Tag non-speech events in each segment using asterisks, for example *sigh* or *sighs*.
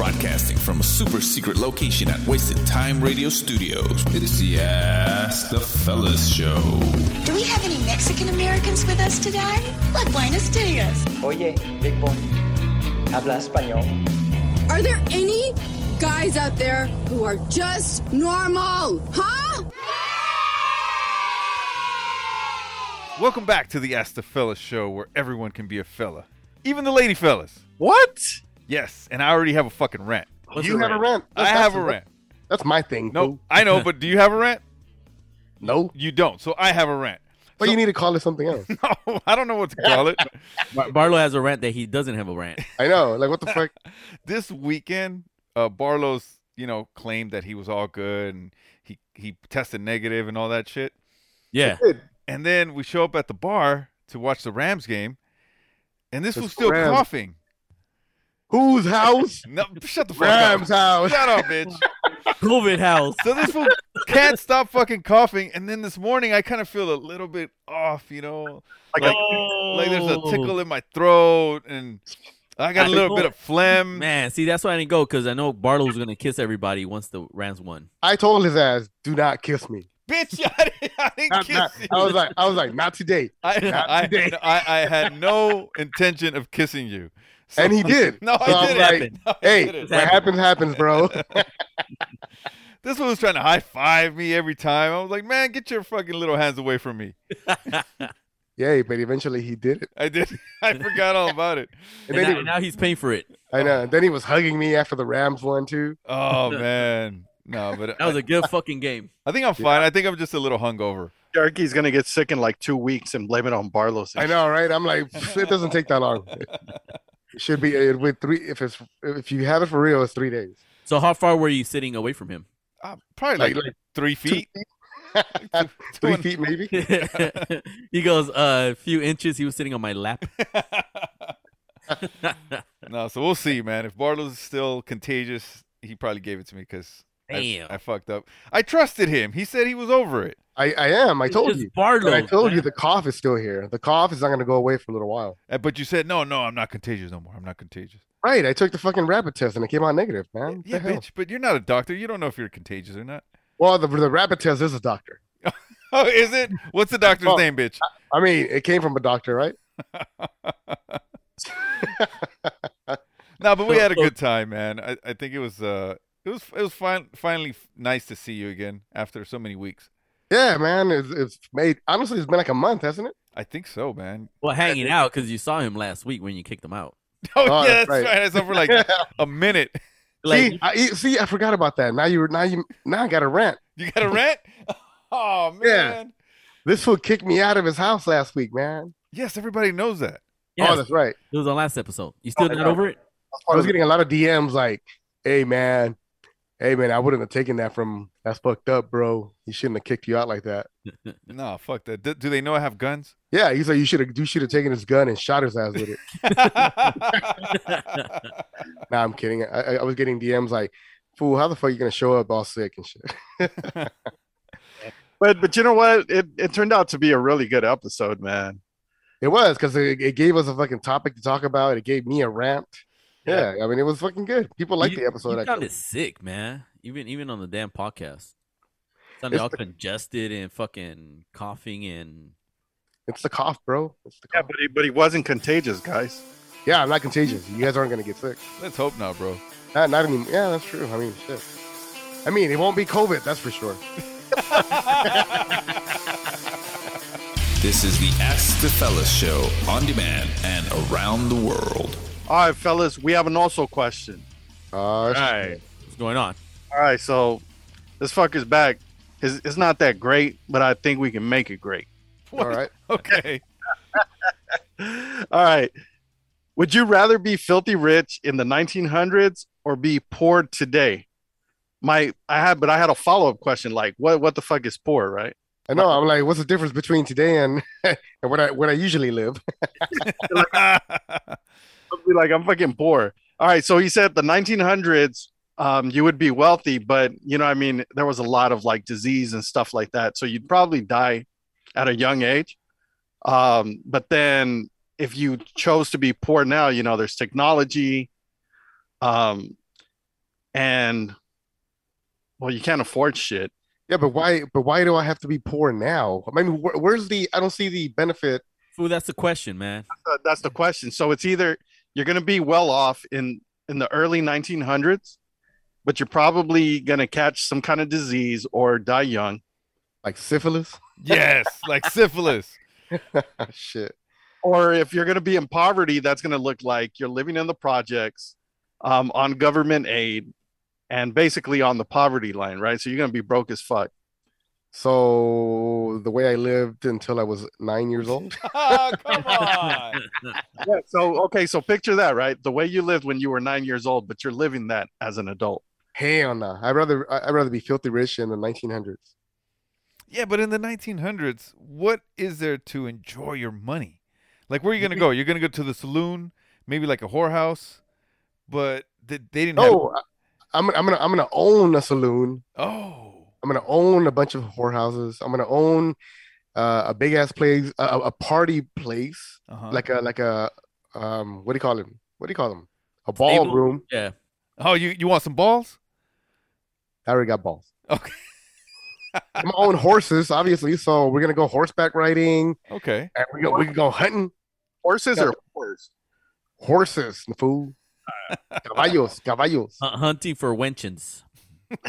Broadcasting from a super secret location at Wasted Time Radio Studios. It is the Ask the Fellas Show. Do we have any Mexican Americans with us today? Like Buenos Dias. Oye, Big Boy, habla español. Are there any guys out there who are just normal? Huh? Welcome back to the Ask the Fellas show where everyone can be a fella. Even the lady fellas. What? Yes, and I already have a fucking rant. you have a rant. I That's- have a that's- rant. That's my thing. No, fool. I know, *laughs* but do you have a rant? no. You don't. So I have a rant. But you need to call it something else. *laughs* No, I don't know what to call it. *laughs* Bar- Barlow has a rant that he doesn't have a rant. I know. Like what the fuck? this weekend, uh, Barlow's, you know, claimed that he was all good and he he tested negative and all that shit. Yeah. And then we show up at the bar to watch the Rams game, and this It's was still Rams. coughing. Whose house? *laughs* No, shut the fuck up. Rams up. house. Shut up, bitch. *laughs* COVID house. So this fool can't stop fucking coughing, and then this morning I kind of feel a little bit off, you know, Like, like, a, like there's a oh. tickle in my throat, and I got a little bit of phlegm. Man, see, that's why I didn't go because I know Barlow was gonna kiss everybody once the Rams won. I told his ass, "Do not kiss me." Bitch, *laughs* I didn't, I didn't Not- kiss not- you. I was like, I was like, not today. I, not I, today. I, I had no intention of kissing you. So- And he did. No, So I didn't. like, No, Hey, didn't. what happens, happens, bro. *laughs* This one was trying to high five me every time. I was like, man, get your fucking little hands away from me. *laughs* Yay! But eventually he did it. I did. *laughs* I forgot all about it. And And, now, he, now he's paying for it. I know. And then he was hugging me after the Rams won too. Oh man, no, but That was a good fucking game. I think I'm fine. I think I'm just a little hungover. Sharky's gonna get sick in like two weeks and blame it on Barlow's. I know, right? I'm like, it doesn't take that long. It should be it with three. If it's if you have it for real, it's three days. So how far were you sitting away from him? Uh, probably like, Like- like three feet. *laughs* *laughs* three feet, maybe. *laughs* he goes uh, a few inches. He was sitting on my lap. no, so we'll see, man. If Barlow's still contagious, he probably gave it to me because I, Damn. I fucked up. I trusted him. He said he was over it. I, I am. I It's told just you. Barlow. I told you the cough is still here. The cough is not going to go away for a little while. Uh, But you said no, no. I'm not contagious no more. I'm not contagious. Right. I took the fucking rapid test and it came out negative, man. What Yeah, bitch. But you're not a doctor. You don't know if you're contagious or not. Well, the, the rapid test is a doctor. *laughs* Oh, is it? What's the doctor's Oh. name, bitch? I mean, it came from a doctor, right? *laughs* *laughs* No, but we had a good time, man. I, I think it was uh it was it was fine, finally f- nice to see you again after so many weeks. Yeah, man. It's, it's made, honestly, it's been like a month, hasn't it? I think so, man. Well, hanging out because you saw him last week when you kicked him out. *laughs* Oh, Oh, yeah, that's that's right. right. I saw for like *laughs* a minute. Like, see, I, see, I forgot about that. Now you, now you, now I got a rent. You got a rent? *laughs* Oh man. Yeah. This fool kicked me out of his house last week, man. Yes, everybody knows that. Oh, yes, Oh, that's right. it was on last episode. You still Oh, not over it? I was getting a lot of DMs like, "Hey, man, hey, man, I wouldn't have taken that from. That's fucked up, bro. He shouldn't have kicked you out like that." *laughs* No, fuck that. Do, do they know I have guns? Yeah, he's like, "You should have, you should have taken his gun and shot his ass with it." *laughs* nah, I'm kidding. I, I- I was getting DMs like, "Fool, how the fuck are you gonna show up all sick and shit?" But but you know what? It it turned out to be a really good episode, man. It was because it, it gave us a fucking topic to talk about. It gave me a rant. Yeah, I mean, it was fucking good. People liked you, the episode. You actually. sounded sick, man. Even even on the damn podcast, sounded It's all the- congested and fucking coughing and It's the cough, bro. It's the Yeah, but he but he wasn't contagious, guys. Yeah, I'm not contagious. You guys aren't gonna get sick. Let's hope not, bro. Not, not anymore. Yeah, that's true. I mean, shit. I mean, it won't be COVID, that's for sure. This is the Ask the Fellas show on demand and around the world. All right, fellas, we have an also question. Uh, All right. what's going on? All right, so this fucker's back. It's, it's not that great, but I think we can make it great. all right. *laughs* Okay. *laughs* All right. Would you rather be filthy rich in the 1900s or be poor today? My I had, but I had a follow up question like, what what the fuck is poor, right? I know. I'm like, what's the difference between today and *laughs* and what I what I usually live? I'd be like, I'm fucking poor. All right, so he said the 1900s, um, you would be wealthy, but you know, I mean, there was a lot of like disease and stuff like that, so you'd probably die at a young age. Um, but then if you chose to be poor now, you know, there's technology, um, and well, you can't afford shit. Yeah, but why? But why do I have to be poor now? I mean, where, where's the? I don't see the benefit. Fool, that's the question, man. Uh, that's the question. So it's either you're going to be well off in in the early 1900s, but you're probably going to catch some kind of disease or die young, Like syphilis? Yes, like syphilis. *laughs* Shit. or if you're going to be in poverty, that's going to look like you're living in the projects, um, on government aid, and basically on the poverty line, right? So you're going to be broke as fuck. So the way I lived until I was nine years old. oh, *laughs* come on. *laughs* Yeah. So okay, so picture that, right? The way you lived when you were nine years old, but you're living that as an adult. Hell no. I'd rather I- I'd rather be filthy rich in the 1900s. Yeah, but in the 1900s, what is there to enjoy your money? Like, where are you gonna go? You're gonna go to the saloon, maybe like a whorehouse, but they, they didn't No, I- I'm I'm gonna I'm gonna own a saloon. Oh, I'm gonna own a bunch of whorehouses. I'm gonna own uh, a big ass place, a, a party place, uh-huh. like a like a um what do you call them? What do you call them? A ballroom. Yeah. oh, you you want some balls? I already got balls. Okay, I'm gonna own horses, obviously. So we're gonna go horseback riding, okay. and we go we can go hunting. Horses or horse? Horses, the fool. *laughs* caballos, caballos. Hunt- hunting for wenchins. *laughs*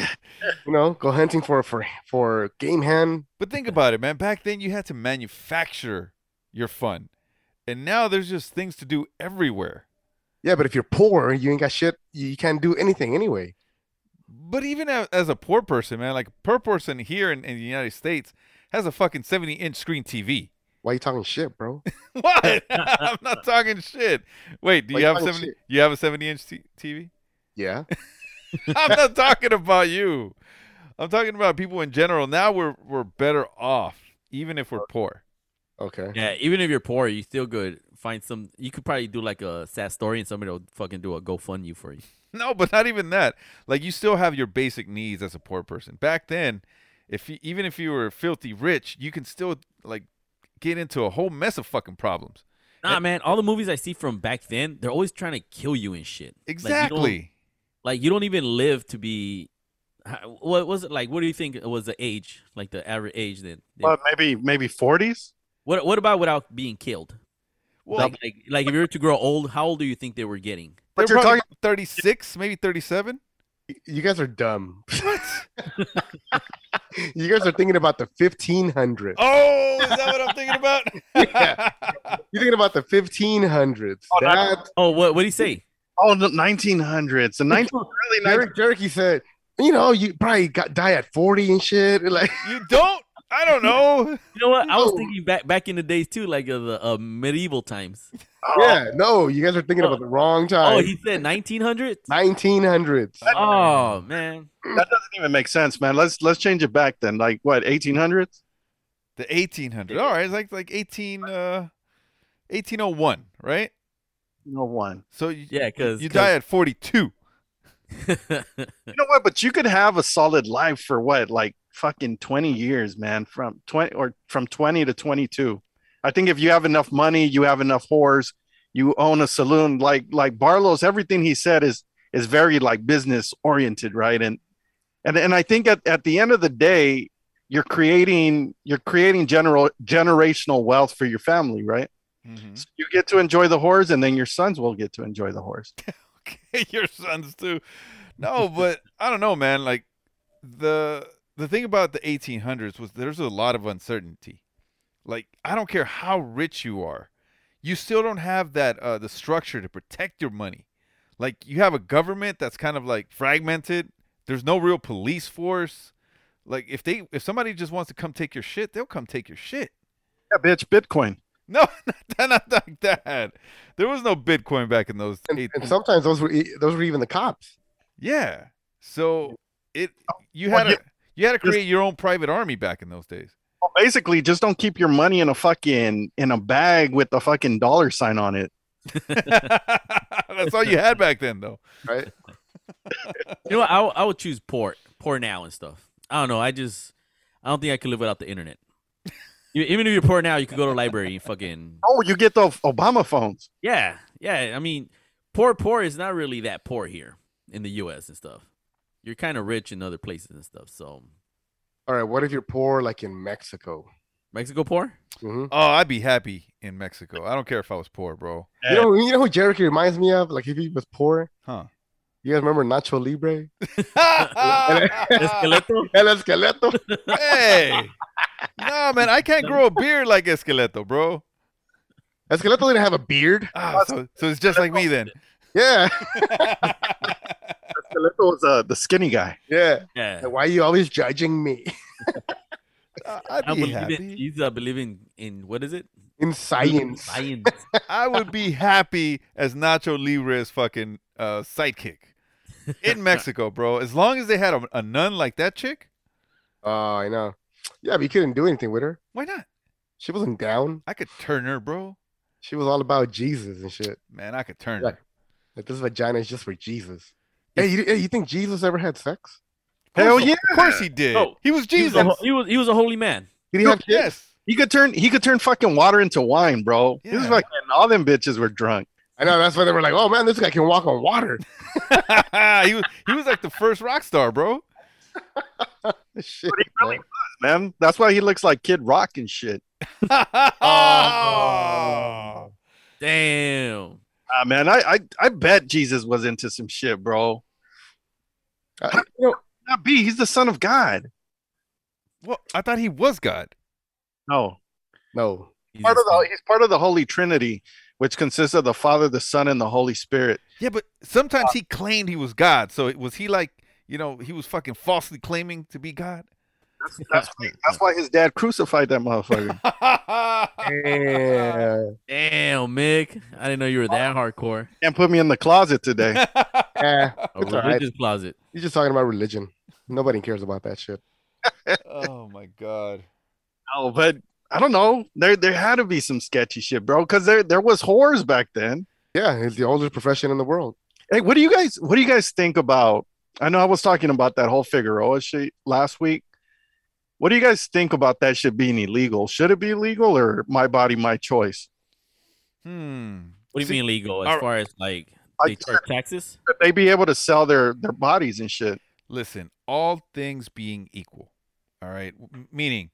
You know, go hunting for for for game hen. But think about it, man. Back then, you had to manufacture your fun, and now there's just things to do everywhere. Yeah, but if you're poor, you ain't got shit. You can't do anything anyway. But even as a poor person, man, like a poor person here in, in the United States has a fucking 70 inch screen TV. Why are you talking shit, bro? *laughs* What? *laughs* I'm not talking shit. Wait, do Why you you have talking 70? shit? You have a 70 inch t- TV? Yeah. *laughs* I'm not talking about you. I'm talking about people in general. Now we're we're better off, even if we're poor. Okay. Yeah, even if you're poor, you still could find some. You could probably do like a sad story, and somebody will fucking do a GoFundMe for you. *laughs* No, but not even that. Like you still have your basic needs as a poor person. Back then, if you, even if you were filthy rich, you can still like get into a whole mess of fucking problems. Nah, man, all the movies I see from back then, they're always trying to kill you and shit. Like, you don't- Exactly. Like you don't even live to be. What was it like? What do you think was the age, like the average age then? Well, maybe maybe 40s. What What about without being killed? well, like, like, like if you were to grow old, how old do you think they were getting? they're you're probably talking- 36, maybe 37. You guys are dumb. What? *laughs* You guys are thinking about the 1500s. Oh, is that what I'm thinking about? *laughs* Yeah. You're thinking about the 1500s. Oh, that Oh, what What do you say? Oh, the 1900s. The 19 *laughs* early 19 Derek Jerky said, you know, you probably got die at 40 and shit. *laughs* Like, you don't? I don't know. You know what? I was thinking back back in the days too, like uh, the uh, medieval times. yeah, no, you guys are thinking about the wrong time. Oh, he said 1900s. 1900s. Oh man, That doesn't even make sense, man. Let's let's change it back then. Like what, 1800s? The 1800. All right, it's like like 18 uh 1801, right? No one. So you, yeah, because you die at 42. *laughs* You know what? But you could have a solid life for what, like fucking 20 years, man. From 20 or from 20 to 22. I think if you have enough money, you have enough whores, you own a saloon. Like like Barlow's, everything he said is is very like business oriented, right? And and and I think at, at the end of the day, you're creating you're creating general generational wealth for your family, right? Mhm. So you get to enjoy the whores, and then your sons will get to enjoy the whores. *laughs* Okay, your sons too. No, but *laughs* I don't know, man. Like the the thing about the 1800s was there's a lot of uncertainty. Like I don't care how rich you are, you still don't have that uh the structure to protect your money. Like you have a government that's kind of like fragmented. There's no real police force. Like if they if somebody just wants to come take your shit, they'll come take your shit. Yeah, bitch, Bitcoin. *laughs* No, not, not like that. There was no Bitcoin back in those. And, and sometimes those were e- those were even the cops. Yeah. So it oh, you had you- to you had to just- create your own private army back in those days. Well, basically, just don't keep your money in a fucking in a bag with a fucking dollar sign on it. *laughs* That's all you had back then, though. Right? *laughs* you know what? I, would- I would choose port, port now and stuff. I don't know. I just, I don't think I could live without the internet. You- Even if you're poor now, you could go to a library and fucking *laughs* Oh, you get the Obama phones. yeah, yeah. I mean, poor, poor is not really that poor here. in the U.S. and stuff. You're kind of rich in other places and stuff. So All right, what if you're poor like in Mexico? Mexico poor? Mm-hmm. Oh, I'd be happy in Mexico. I don't care if I was poor, bro. You know, you know who Jericho reminds me of? Like if he was poor. Huh? You guys remember Nacho Libre? *laughs* Esqueleto? *laughs* El Esqueleto. hey, no, man, I can't grow a beard like Esqueleto, bro. Esqueleto didn't have a beard. Ah, so, so it's just like me then. Yeah, *laughs* Esqueleto was uh, the skinny guy. yeah. Yeah. Why are you always judging me? I- I I'd be believe in, happy. he's uh, believing in what is it? In science. Science. I would be happy as Nacho Libre's fucking uh, sidekick in Mexico, bro. As long as they had a, a nun like that chick, Oh, I know. Yeah, but you couldn't do anything with her. why not? She wasn't down. I could turn her, bro. She was all about Jesus and shit. Man, I could turn Yeah. her. Like this vagina is just for Jesus. Hey, you, hey, you think Jesus ever had sex? Hell yeah! Of course he did. Oh, he was He was, Jesus. a, ho- he was he was a holy man. Did he have kids? yes. He could turn he could turn fucking water into wine, bro. He was Yeah. fucking all them bitches were drunk. I know. That's why they were like, "Oh man, this guy can walk on water." *laughs* he was he was like the first rock star, bro. *laughs* Shit, really man. Man, that's why he looks like Kid Rock and shit. *laughs* oh. Damn. Ah, man, I, I I bet Jesus was into some shit, bro. Uh, you know, Not be, he's the son of God. Well, I thought he was God. No, no. He's part of the he's part of the Holy Trinity, which consists of the Father, the Son, and the Holy Spirit. Yeah, but sometimes uh, he claimed he was God. So was he like, you know, he was fucking falsely claiming to be God? That's why, that's why his dad crucified that motherfucker. *laughs* Yeah. Damn, Mick. I didn't know you were that hardcore. Can't put me in the closet today. *laughs* yeah. A It's all right. religious closet. He's just talking about religion. Nobody cares about that shit. oh my god. *laughs* Oh, but I don't know. There there had to be some sketchy shit, bro. Because there there was whores back then. Yeah, it's the oldest profession in the world. Hey, what do you guys what do you guys think about? I know I was talking about that whole Figueroa shit last week. What do you guys think about that shit being illegal? Should it be legal or my body, my choice? Hmm. What do you See, mean legal? As our- far as like I they charge taxes? Should they be able to sell their their bodies and shit? Listen, all things being equal, all right? Meaning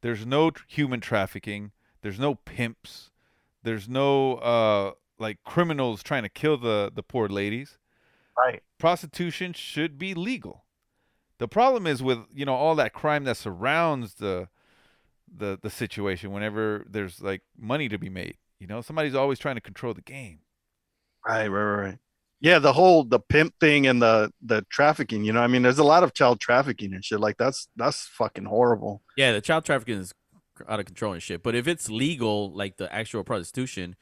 there's no human trafficking, there's no pimps, there's no uh like criminals trying to kill the the poor ladies. Right. Prostitution should be legal. The problem is with, you know, all that crime that surrounds the the the situation whenever there's like money to be made. You know, somebody's always trying to control the game. Right, right, right, right. Yeah, the whole the pimp thing and the the trafficking, you know, I mean, there's a lot of child trafficking and shit. Like that's that's fucking horrible. Yeah, the child trafficking is out of control and shit. But if it's legal, like the actual prostitution,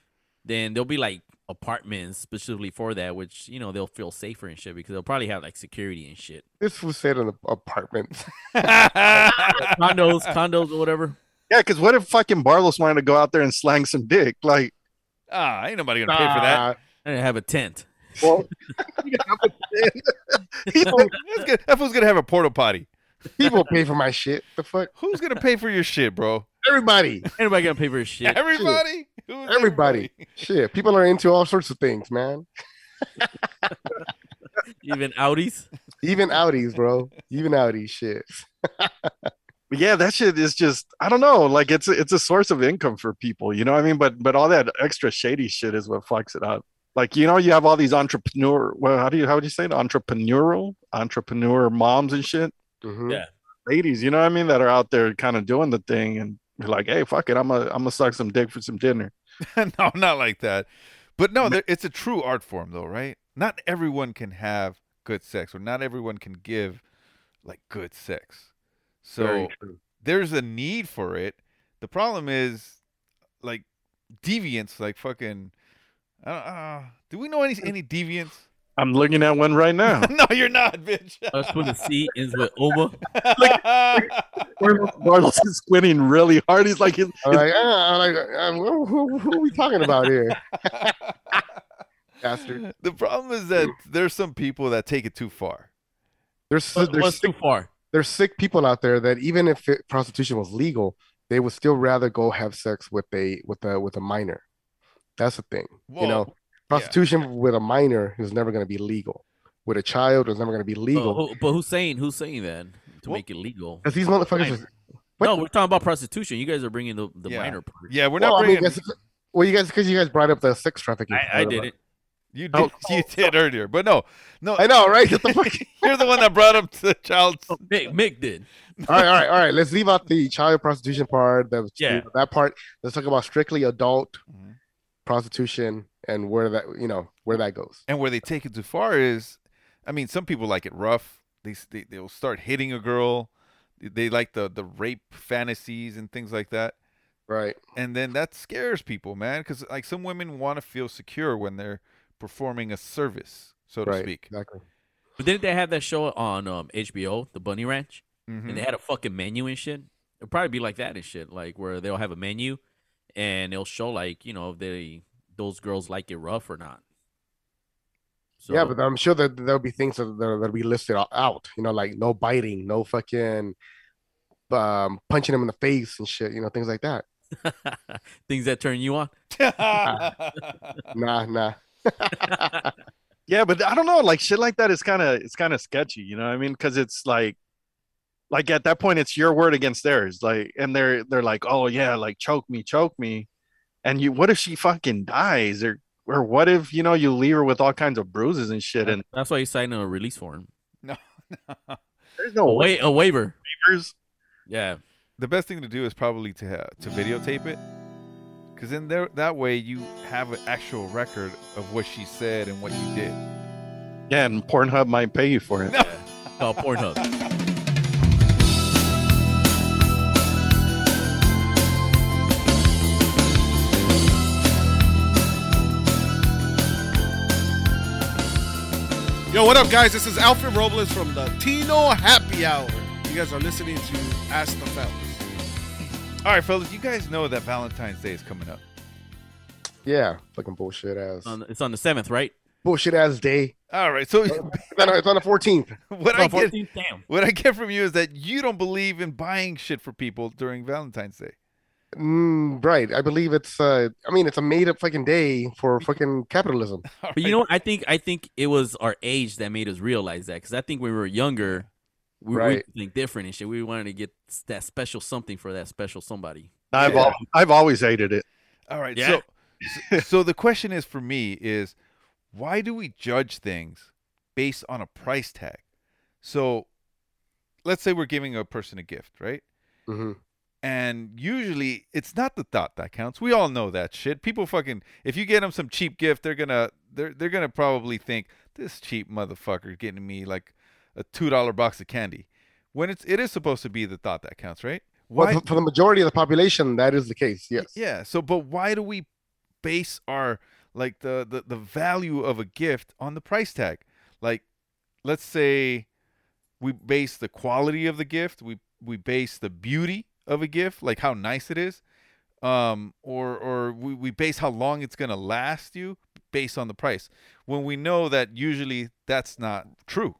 then there'll be like apartments specifically for that, which you know they'll feel safer and shit because they'll probably have like security and shit. This fool said an apartment. *laughs* *laughs* Condos, condos, or whatever. Yeah, because what if fucking Barlos wanted to go out there and slang some dick? Like, ah, ain't nobody gonna pay for that. i And they have a tent. Well, people, That's good. That fool's gonna have a porta potty. people pay for my shit. The fuck? Who's gonna pay for your shit, bro? Everybody. Anybody gonna pay for his shit? Everybody. Who's Everybody. Shit. People are into all sorts of things, man. *laughs* Even Audis. Even Audis, bro. Even Audis. Shit. *laughs* yeah, that shit is just I don't know. Like it's a, it's a source of income for people, you know what I mean? But but all that extra shady shit is what fucks it up. Like you know, you have all these entrepreneur. Well, how do you how would you say it? Entrepreneurial, entrepreneur moms and shit. Mhm. Yeah. ladies, you know what I mean, that are out there kind of doing the thing and you're like, hey, fuck it, I'm gonna I'm gonna suck some dick for some dinner. *laughs* no, not like that. But no, there, it's a true art form, though, right? Not everyone can have good sex, or not everyone can give like good sex. So there's a need for it. The problem is like deviants, like fucking. I don't, uh, do we know any any deviants? I'm looking at one right now. *laughs* no, you're not, bitch. Us with a C ends with Oma. Bartles is squinting really hard. He's like, his, I'm like, ah, I'm like, uh, who, who, who are we talking about here? *laughs* Bastard. the problem is that there's some people that take it too far. There's What- there's What's too far? there's sick people out there that even if it, prostitution was legal, they would still rather go have sex with a with a with a minor. That's the thing. you know, Whoa, prostitution with a minor is never going to be legal. with a child is never going to be But, legal. who, but who's saying who's saying that to Well, make it legal? Because these motherfuckers. Are, what? No, we're talking about prostitution. You guys are bringing the, the Yeah. minor part. Yeah, we're well, not I mean, bringing. guess, well, you guys because you guys brought up the sex trafficking. I, I did it. it. you did. Oh, you did earlier, but no, no. I know, right? The fuck. *laughs* You're the one that brought up the child. Mick, Mick did. all right, all right, all right. *laughs* Let's leave out the child prostitution part. That Yeah. that part. Let's talk about strictly adult Mhm. Prostitution and where that you know where that goes. And where they take it too far is, I mean, some people like it rough. They they they'll start hitting a girl. They like the the rape fantasies and things like that. Right. And then that scares people, man, because like some women want to feel secure when they're performing a service, so to right. speak. Exactly. But didn't they have that show on um, HBO, The Bunny Ranch? Mm-hmm. And they had a fucking menu and shit. It'll probably be like that and shit, like where they'll have a menu, and it'll show like you know if they those girls like it rough or not. So, yeah, but I'm sure that there'll be things that that- that'll be listed out. You know, like no biting, no fucking um, punching them in the face and shit. You know, things like that. *laughs* things that turn you on. *laughs* Nah, nah. *laughs* Yeah, but I don't know, like shit like that is kind of it's kind of sketchy, you know what I mean? Because it's like, like at that point, it's your word against theirs, like, and they're they're like, oh yeah, like choke me, choke me, and you, what if she fucking dies, or or what if you know you leave her with all kinds of bruises and shit, and That's why you signed a release form, no, *laughs* no. there's a, no way, a waiver. waivers. Yeah, the best thing to do is probably to ha- to videotape it, because then there that way you have an actual record of what she said and what you did. Yeah, and Pornhub might pay you for it. No. called Pornhub. *laughs* Yo, what up, guys? This is Alfred Robles from the Tino Happy Hour. You guys are listening to Ask the Fellas. All right, fellas, you guys know that Valentine's Day is coming up. Yeah, fucking bullshit ass. On- it's on the seventh, right? bullshit ass day. All right, so *laughs* It's on, it's on the 14th. *laughs* what No, I get 14th? Damn. what I get from you is that you don't believe in buying shit for people during Valentine's Day. Mm, right. I believe it's. uh I mean, it's a made up fucking day for *laughs* fucking capitalism. *laughs* All But you know what? I think I think it was our age that made us realize that because I think when we were younger, we, Right. we think different and shit. We wanted to get that special something for that special somebody. I've Yeah. al- I've always hated it. All right. Yeah. So, so, so the question is for me is why do we judge things based on a price tag? So let's say we're giving a person a gift, right? hmm And usually it's not the thought that counts. We all know that shit. People fucking if you get them some cheap gift, they're to they're they're to probably think this cheap motherfucker getting me like a $2 box of candy. When it's it is supposed to be the thought that counts, right? Well, for, for the majority of the population, that is the case. Yes. Yeah. So, but why do we base our like the, the the value of a gift on the price tag? Like, let's say we base the quality of the gift, we we base the beauty of a gift, like how nice it is, um, or or we, we base how long it's gonna last you based on the price. When we know that usually that's not true.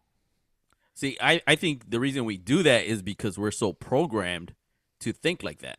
See, I, I think the reason we do that is because we're so programmed to think like that.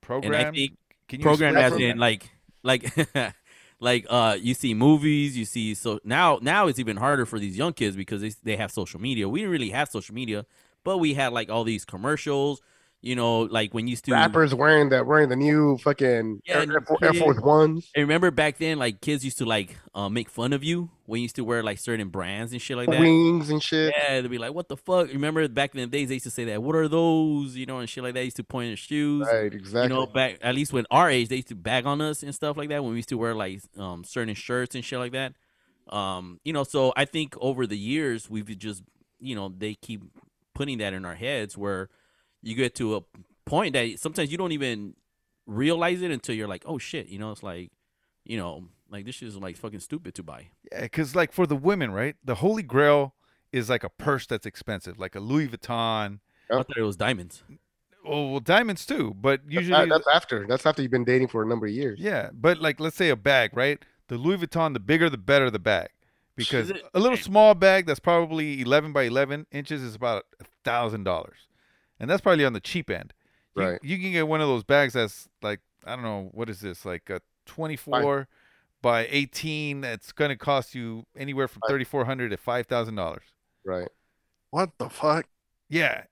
Program. think can you Programmed as that? in like like *laughs* like uh you see movies, you see so now now it's even harder for these young kids because they they have social media. We didn't really have social media, but we had like all these commercials. You know, like when you used to Rappers wearing that wearing the new fucking Yeah, Air, Air, Force- Air. Force Ones. I remember back then, like kids used to like uh, make fun of you when you used to wear like certain brands and shit like that. wings and shit. Yeah, they'd be like, "What the fuck?" Remember back in the days, they used to say that. What are those? You know, and shit like that. They used to point at shoes. Right, exactly. You know, back at least when our age, they used to bag on us and stuff like that. When we used to wear like um certain shirts and shit like that. Um, you know, so I think over the years we've just, you know, they keep putting that in our heads where you get to a point that sometimes you don't even realize it until you're like, oh shit, you know, it's like, you know, like this is like fucking stupid to buy. Yeah, because like for the women, right? The Holy Grail is like a purse that's expensive, like a Louis Vuitton. I thought it was diamonds. Oh, well, diamonds too, but usually, that's after. That's after you've been dating for a number of years. yeah. But like, let's say a bag, right? The Louis Vuitton, the bigger the better the bag, because it- a little small bag that's probably eleven by eleven inches is about a thousand dollars, and that's probably on the cheap end. You, Right. You can get one of those bags that's like I don't know what is this like a twenty four by 18, That's going to cost you anywhere from 3400 to $5,000. Right. What the fuck? Yeah.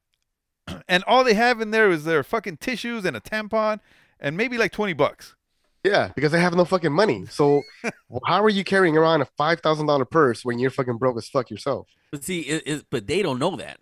*clears throat* And all they have in there is their fucking tissues and a tampon and maybe like 20 bucks. Yeah, because they have no fucking money. So *laughs* how are you carrying around a five thousand dollar purse when you're fucking broke as fuck yourself? But see, it, it, but they don't know that.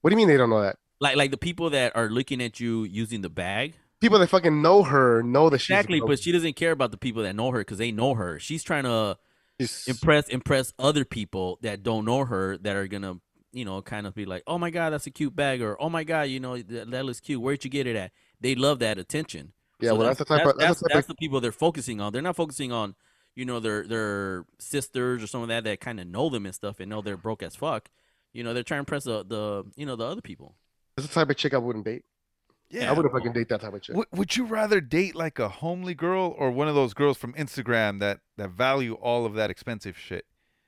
What do you mean they don't know that? Like like the people that are looking at you using the bag. People that fucking know her know that she's Exactly, but she doesn't care about the people that know her because they know her. She's trying to She's- impress impress other people that don't know her that are gonna you know kind of be like, oh my god, that's a cute bag, or oh my god, you know that, that looks cute. Where'd you get it at? They love that attention. Yeah, So well, that's the type that's, of- that's that's, the that's the people they're focusing on. They're not focusing on you know their their sisters or some of that that kind of know them and stuff and know they're broke as fuck. You know they're trying to impress the, the you know the other people. That's the type of chick I wouldn't date. Yeah. I wouldn't fucking date that type of chick. Would, would you rather date like a homely girl or one of those girls from Instagram that, that value all of that expensive shit?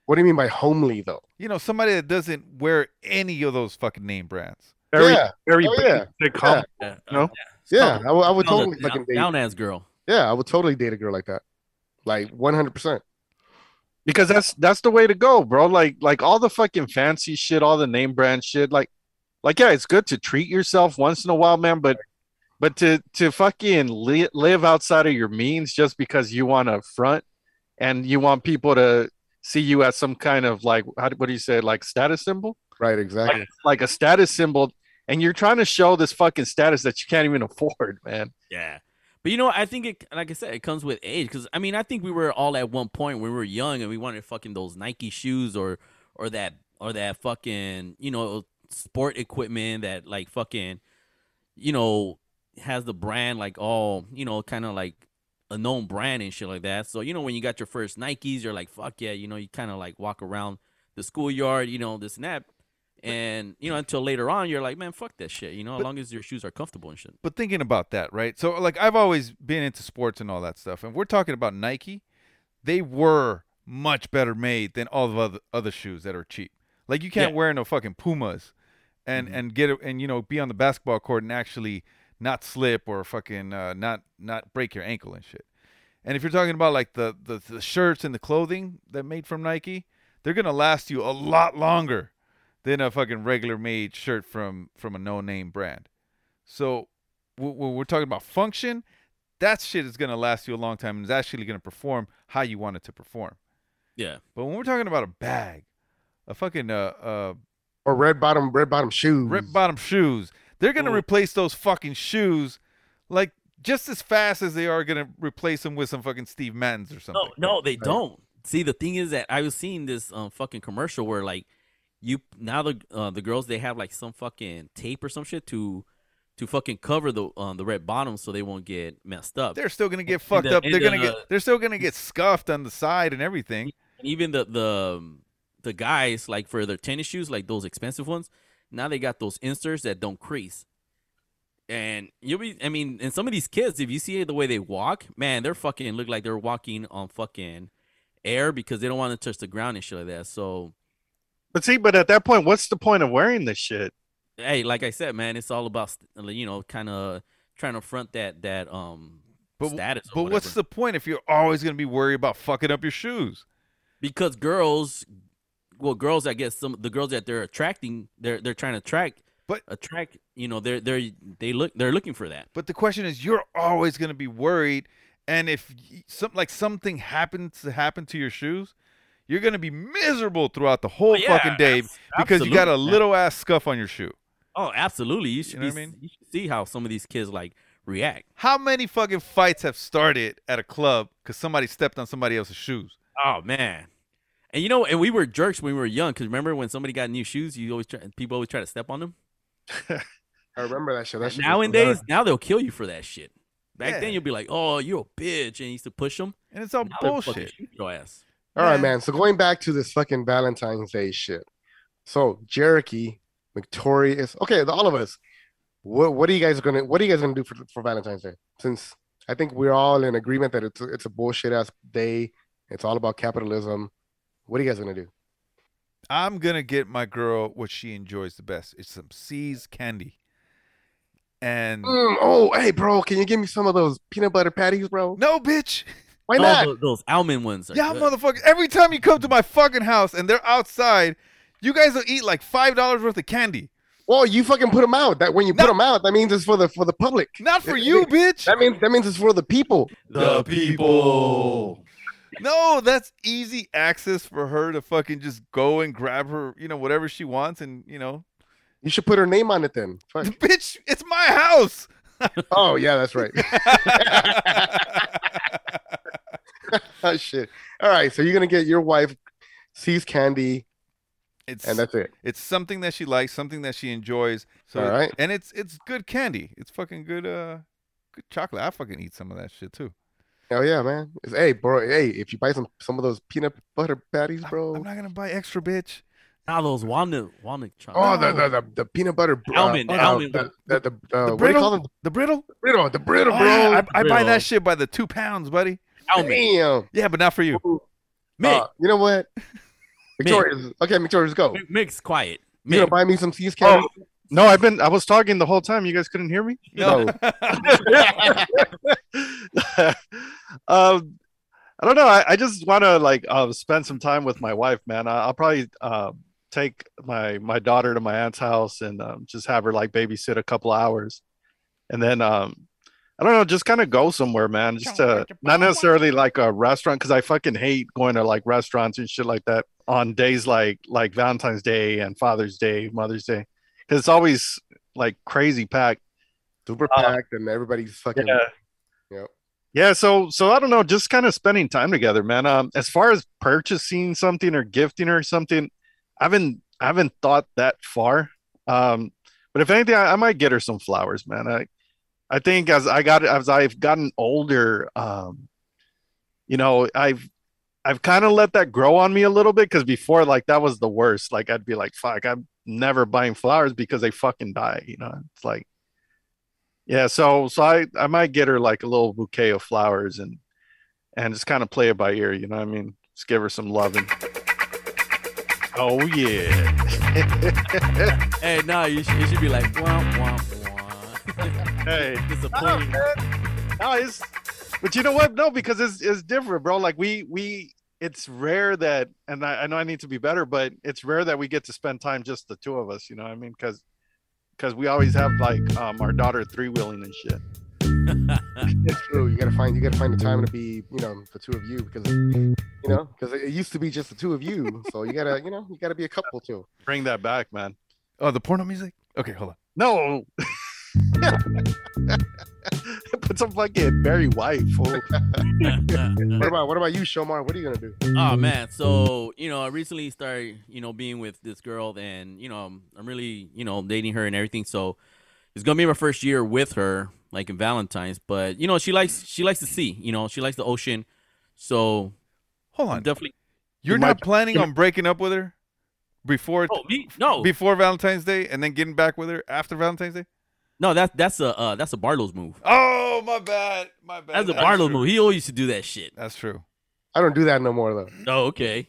What do you mean by homely though? You know, somebody that doesn't wear any of those fucking name brands. Very, Yeah. very Oh, yeah. basic, Yeah. Yeah, No? Yeah, I would- would totally down- fucking date. A down ass girl. Yeah, I would totally date a girl like that. Like one hundred percent. because that's that's the way to go, bro. Like like all the fucking fancy shit, all the name brand shit. Like like yeah, it's good to treat yourself once in a while, man. But but to to fucking li- live outside of your means just because you want to front and you want people to see you as some kind of like how, what do you say like status symbol, Right, exactly. like, like a status symbol, and you're trying to show this fucking status that you can't even afford, man. Yeah. But you know, I think it, like I said, it comes with age. Because I mean, I think we were all at one point when we were young and we wanted fucking those Nike shoes or or that or that fucking you know sport equipment that like fucking you know has the brand like all you know kind of like a known brand and shit like that. So you know when you got your first Nikes, you're like fuck yeah, you know you kind of like walk around the schoolyard, you know this and that. And you know, until later on, you're like, man, fuck that shit. You know, as long as your shoes are comfortable and shit. But thinking about that, right? So, like, I've always been into sports and all that stuff. And we're talking about Nike. They were much better made than all the other, other shoes that are cheap. Like, you can't Yeah. wear no fucking Pumas and, and get it and, you know, be on the basketball court and actually not slip or fucking uh, not not break your ankle and shit. And if you're talking about like the, the, the shirts and the clothing that made from Nike, they're gonna last you a lot longer than a fucking regular made shirt from from a no name brand. So when we're talking about function, that shit is gonna last you a long time and is actually gonna perform how you want it to perform. Yeah. But when we're talking about a bag, a fucking uh uh Or red bottom, red bottom shoes. red bottom shoes, they're gonna Ooh. replace those fucking shoes like just as fast as they are gonna replace them with some fucking Steve Maddens or something. No, no, they don't. See, the thing is that I was seeing this um fucking commercial where like you now the uh, the girls they have like some fucking tape or some shit to to fucking cover the um, the red bottoms so they won't get messed up. They're still gonna get fucked the- up. They're gonna the- get they're still gonna get scuffed on the side and everything. And even the the um, the guys like for their tennis shoes, like those expensive ones, now they got those inserts that don't crease. And you'll be, I mean, and some of these kids, if you see the way they walk, man, they're fucking look like they're walking on fucking air because they don't want to touch the ground and shit like that. So, But see, but at that point, what's the point of wearing this shit? hey, like I said, man, it's all about you know, kind of trying to front that that um But status. but or what's the point if you're always gonna be worried about fucking up your shoes? because girls well girls i guess some the girls that they're attracting they're they're trying to attract But- attract you know they're they're they look they're looking for that But the question is, you're always gonna be worried, and if some like something happens to happen to your shoes, you're gonna be miserable throughout the whole Oh, yeah, fucking day because you got a little ass scuff on your shoe. oh absolutely you should know what be, I mean? you should see how some of these kids like react How many fucking fights have started at a club because somebody stepped on somebody else's shoes? oh man and you know and we were jerks when we were young because remember when somebody got new shoes you always try people always try to step on them *laughs* I remember that shit. That shit nowadays now they'll kill you for that shit back Yeah. then you'll be like oh you're a bitch and you used to push them And it's all now bullshit. your ass All right, Yeah. man. So going back to this fucking Valentine's Day shit. So Cherokee, Victorious. Okay, the, all of us. What what are you guys gonna What are you guys gonna do for for Valentine's Day? Since I think we're all in agreement that it's it's a bullshit ass day. It's all about capitalism. What are you guys gonna do? I'm gonna get my girl what she enjoys the best. It's some See's candy. And Mm, oh, hey, bro, can you give me some of those peanut butter patties, bro? no, bitch, Why Oh, not? tho- those almond ones. Are Yeah, good. motherfucker. Every time you come to my fucking house and they're outside, you guys will eat like five dollars worth of candy. Well, you fucking put them out. That when you put them out, that means it's for the for the public. Not for you, bitch. That means that means it's for the people. The people. No, that's easy access for her to fucking just go and grab her, you know, whatever she wants, and you know, You should put her name on it then. Fuck. *laughs* bitch, it's my house. *laughs* Oh yeah, that's right. *laughs* oh shit. All right, so you're gonna get your wife See's candy, It's and that's it. it's something that she likes, something that she enjoys. So All right. and it's it's good candy. It's fucking good uh good chocolate. I fucking eat some of that shit too. Hell yeah, man. It's, hey, bro. Hey, if you buy some some of those peanut butter patties, I'm- bro. I'm not gonna buy extra, bitch. Now those walnut walnut chocolate. Oh, the, the the the peanut butter uh, Almond, uh, almond. The, the, the, uh, The what do you call brittle, them? the brittle, Brittle, the brittle, Oh, bro. yeah, I, I buy that shit by the two pounds, buddy. almond. Damn. Yeah, but not for you. Mick, Uh, you know what? *laughs* Victoria's okay. Victoria's go. Mick, Mick's quiet. You gonna buy me some See's candy? No, I've been. I was talking the whole time. You guys couldn't hear me. No. *laughs* um, I don't know. I, I just want to like uh, spend some time with my wife, man. I, I'll probably uh, take my my daughter to my aunt's house and um, just have her like babysit a couple hours, and then um, I don't know, just kind of go somewhere, man. Just to not necessarily like a restaurant because I fucking hate going to like restaurants and shit like that on days like like Valentine's Day and Father's Day, Mother's Day, because it's always like crazy packed. Super Uh, packed, and everybody's fucking. Yeah. Yep. Yeah, so so I don't know, just kind of spending time together, man. Um, as far as purchasing something or gifting or something, I haven't I haven't thought that far. Um, but if anything, I, I might get her some flowers, man. I I think as I got as I've gotten older, um, you know, I've I've kind of let that grow on me a little bit because before, like that was the worst. Like I'd be like, fuck, I'm never buying flowers because they fucking die. You know, it's like yeah, so so I I might get her like a little bouquet of flowers and and just kind of play it by ear, you know what I mean? Just give her some loving. Oh yeah. *laughs* hey, no, you should, you should be like, womp, womp, womp. hey, Disappointing. no, it's but you know what? No, because it's it's different, bro. Like we we it's rare that and I, I know I need to be better, but it's rare that we get to spend time just the two of us, you know what I mean? Because because we always have like um our daughter three wheeling and shit. *laughs* It's true. You gotta find you gotta find the time to be, you know, the two of you because you know, because it used to be just the two of you. So you gotta, you know, you gotta be a couple too. Bring that back, man. Oh, the porno music? Okay, hold on. No. *laughs* *laughs* Put some fucking Barry White, fool. *laughs* *laughs* What about what about you, Shomar? What are you gonna do? oh man, so you know, I recently started, you know, being with this girl, and you know, I'm, I'm really, you know, dating her and everything. So it's gonna be my first year with her, like in Valentine's. But you know, she likes she likes the sea. You know, she likes the ocean. So Hold I'm on. definitely. You're not might- planning on breaking up with her before Oh me? No, before Valentine's Day and then getting back with her after Valentine's Day? No. That's that's a uh, that's a Barlow's move. Oh, my bad. My bad. That's a Barlow true. move. He always used to do that shit. That's true. I don't do that no more though. Oh, okay.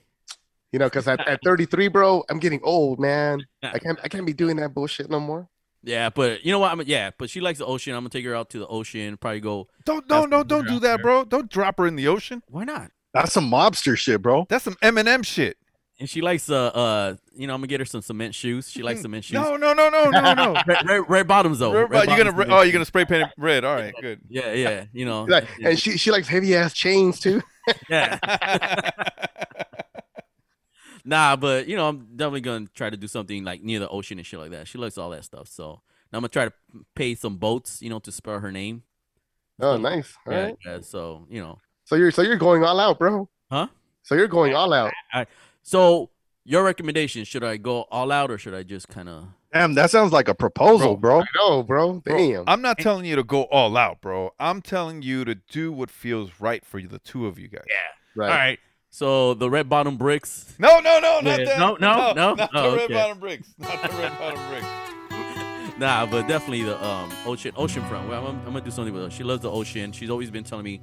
You know, because at, at 33, bro, I'm getting old, man. *laughs* I can't I can't be doing that bullshit no more. Yeah, but you know what? I'm yeah, but she likes the ocean. I'm gonna take her out to the ocean. Probably go. Don't That's don't don't don't do that, there. bro. Don't drop her in the ocean. Why not? That's some mobster shit, bro. That's some Eminem shit. And she likes uh uh you know I'm gonna get her some cement shoes. She likes cement shoes. No, no, no, no, no, no. *laughs* red, red, red bottoms though. Red- Red you're gonna bottoms oh, you're gonna spray paint it red. All right, good. *laughs* Yeah, yeah. You know. Like, and she she likes heavy ass chains too. *laughs* yeah. nah, but you know I'm definitely gonna try to do something like near the ocean and shit like that. She likes all that stuff. So now I'm gonna try to pay some boats, you know, to spell her name. Oh, nice. All yeah, right. yeah. So you know. So you're so you're going all out, bro. Huh? So you're going all out. So your recommendation: should I go all out or should I just kind of? Damn, that sounds like a proposal, bro. I know, bro. Damn. I'm not telling you to go all out, bro. I'm telling you to do what feels right for you, the two of you guys. Yeah. Right. All right. So the red bottom bricks. No, no, no, not Yeah, that. no, no, no? not Oh, the red okay. bottom bricks. Not the red bottom bricks. *laughs* Nah, but definitely the um ocean ocean front. Well, I'm, I'm gonna do something with her. She loves the ocean. She's always been telling me,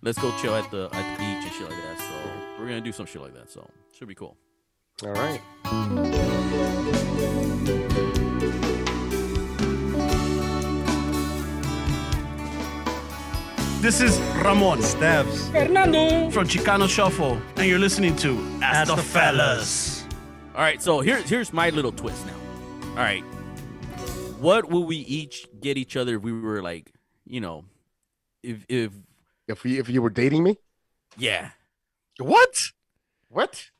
"Let's go chill at the at the beach and shit like that." So we're gonna do some shit like that. So should be cool. All right. This is Ramon Steves Fernando from Chicano Shuffle, and you're listening to Ask, the, Fellas. All right, so here's here's my little twist now. All right, what would we each get each other if we were like, you know, if if If we if you were dating me, yeah, What? what?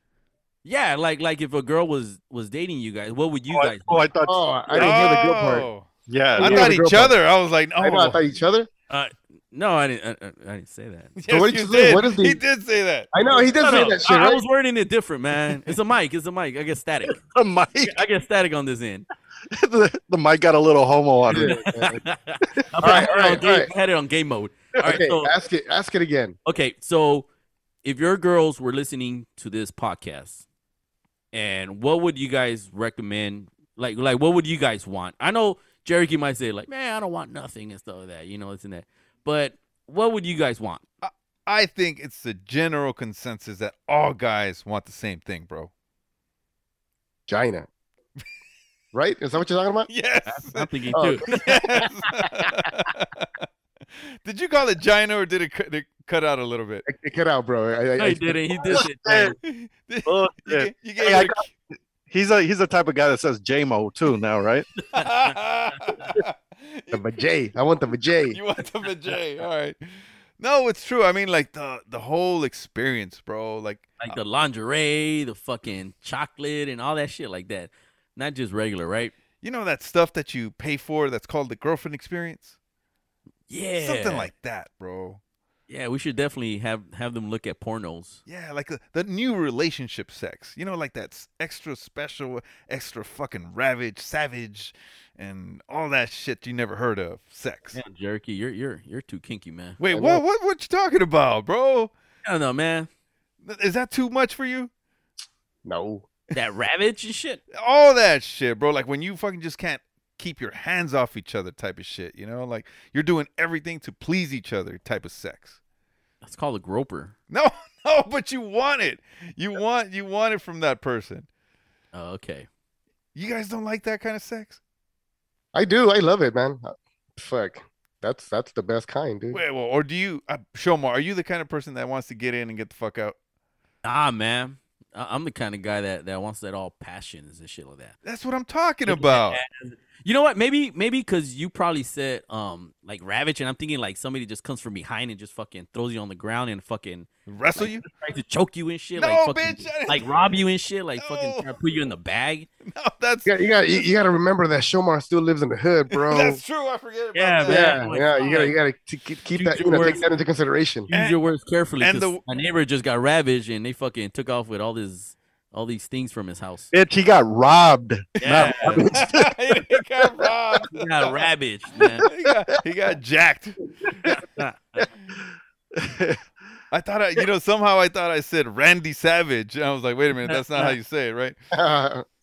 yeah, like like if a girl was was dating you guys, what would you Oh, I, guys? oh, I thought. Oh, I didn't hear the good part. Oh. yeah. I Yeah, thought the girl each part. other. I was like, no. I know. I thought each other. Uh, no, I didn't. I, I didn't say that. Yes, *laughs* So what did you you say? did. What is the- He did say that. I know he did No, say no, that shit, I, I was wording it different, man. It's a mic. It's a mic. I get static. *laughs* the mic. I get static on this end. *laughs* the, the mic got a little homo on it. Yeah, yeah. I right, had, all right, it game, right. I had it on game mode. All right, okay, so ask it. Ask it again. okay, so if your girls were listening to this podcast, and what would you guys recommend? Like, like what would you guys want? I know Jericho might say like, man, I don't want nothing and stuff like that, you know, this and that. But what would you guys want? I think it's the general consensus that all guys want the same thing, bro. Gina. *laughs* right? Is that what you're talking about? Yes. I'm thinking Oh, too. *laughs* Yes. *laughs* did you call it Gina or did it cut, it cut out a little bit? It, it cut out, bro. I, I, No, I, he didn't. He did it. man. *laughs* Did- you, shit. you gave Hey, got- He's a he's the type of guy that says JMO too now, right? a- *laughs* the vajay. I want the vajay. you want the vajay. All right. No, it's true. I mean, like the the whole experience, bro. Like, Like uh, the lingerie, the fucking chocolate, and all that shit like that. Not just regular, right? you know that stuff that you pay for that's called the girlfriend experience? Yeah, Something like that, bro. Yeah, we should definitely have have them look at pornos. Yeah, like the, the new relationship sex. You know, like that's extra special, extra fucking ravage, savage, and all that shit you never heard of. Sex. Man, Jerky, you're you're you're too kinky, man. Wait, I what? What? What you talking about, bro? I don't know, man. Is that too much for you? No. That ravage and shit. All that shit, bro. Like when you fucking just can't keep your hands off each other, type of shit. You know, like you're doing everything to please each other, type of sex. That's called a groper. *laughs* No, no, but you want it. You want you want it from that person. Oh, okay. You guys don't like that kind of sex? I do. I love it, man. Uh, Fuck. That's that's the best kind, dude. Wait, well, or do you, uh, Shomar? Are you the kind of person that wants to get in and get the fuck out? Ah, man. I- I'm the kind of guy that, that wants that all passions and shit like that. That's what I'm talking about. You know what? Maybe maybe because you probably said um like ravage, and I'm thinking like somebody just comes from behind and just fucking throws you on the ground and fucking Wrestle you? *laughs* tries to choke you and shit, No, like fucking, bitch, like rob you and *laughs* shit, like No. fucking try to put you in the bag. *laughs* No, that's You got, you got you, you got to remember that Shomar still lives in the hood, bro. that's true. I forget about Yeah, that. yeah. Like, yeah. You gotta you gotta t- keep, keep that your you know words. take that into consideration. Use your words carefully. and 'cause the- my neighbor just got ravaged and they fucking took off with all this all these things from his house. Bitch, he got robbed. Yeah, *laughs* *laughs* he got robbed. he got ravaged, man. he, got, he got jacked. *laughs* I thought I, you know, somehow I thought I said Randy Savage. And I was like, wait a minute, that's not how you say it, right?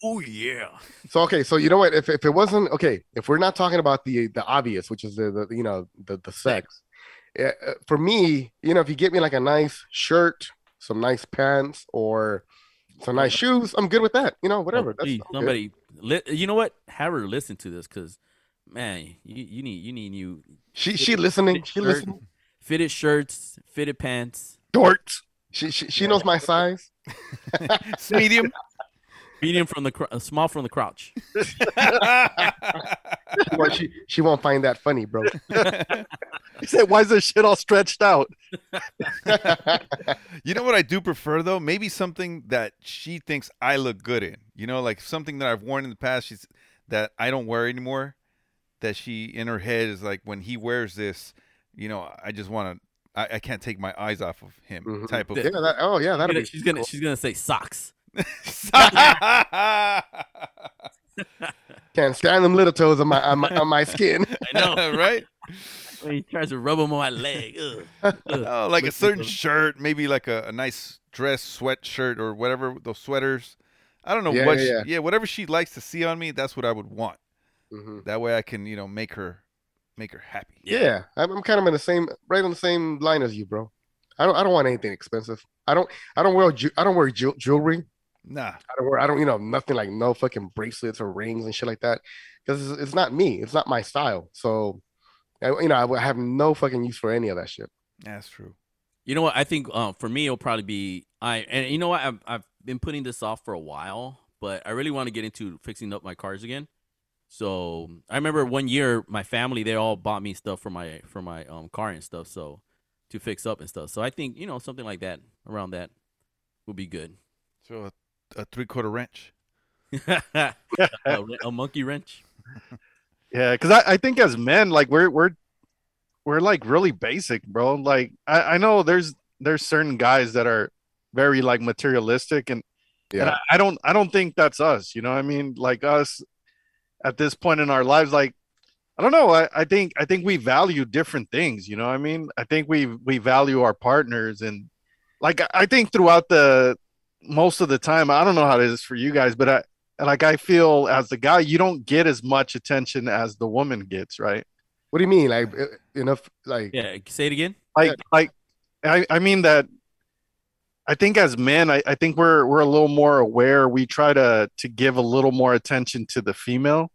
oh yeah. So okay, so you know what? If if it wasn't okay, if we're not talking about the the obvious, which is the, the you know the the sex, yeah, uh, for me, you know, if you get me like a nice shirt, some nice pants, or some nice shoes, I'm good with that. You know, whatever. Oh, That's please, all good. somebody, li- you know what? Have her listen to this, cause man, you, you need you need new She she listening. She shirt, listening. fitted shirts, fitted pants, Dorts. She she, she knows my size. *laughs* Medium. Medium from the cr- uh, small from the crotch. *laughs* She won't, she, she won't find that funny, bro. He said, "Why is this shit all stretched out?" you know what I do prefer though? Maybe something that she thinks I look good in. You know, like something that I've worn in the past. She's that I don't wear anymore. That she in her head is like when he wears this, you know, I just want to. I, I can't take my eyes off of him. Mhm. Type of. Yeah, that, oh yeah, that'll be. she's gonna she's gonna say socks. *laughs* Can't stand them little toes on my on my, on my skin. *laughs* I know. *laughs* right? When he tries to rub them on my leg. Ugh. Ugh. Oh, like a certain shirt, maybe like a, a nice dress sweatshirt or whatever those sweaters. I don't know Yeah, what. yeah, she- yeah, whatever she likes to see on me, that's what I would want. Mhm. That way, I can you know make her make her happy. Yeah, I'm, I'm kind of in the same, right on the same line as you, bro. I don't, I don't want anything expensive. I don't, I don't wear, ju- I don't wear ju- jewelry. Nah, I don't wear, I don't, you know, nothing like no fucking bracelets or rings and shit like that, because it's, it's not me. It's not my style. So, I, you know, I would have no fucking use for any of that shit. That's true. You know what? I think uh, for me it'll probably be I and you know what? I've I've been putting this off for a while, but I really want to get into fixing up my cars again. So I remember one year my family they all bought me stuff for my for my um car and stuff. So to fix up and stuff. So I think you know something like that around that would be good. So a, *laughs* a three quarter wrench. a, a monkey wrench. *laughs* Yeah, because I, I think as men, like we're we're we're like really basic, bro. Like I, I know there's there's certain guys that are very like materialistic and and Yeah. I, I don't I don't think that's us, you know what I mean? Like us at this point in our lives, like I don't know. I, I think I think we value different things, you know what I mean? I think we we value our partners and like I- I think throughout the most of the time, I don't know how it is for you guys, but I like I feel as the guy, you don't get as much attention as the woman gets, right? What do you mean? Like uh, enough? Like Yeah, say it again. Like like I, I mean that I think as men, I, I think we're we're a little more aware. We try to to give a little more attention to the female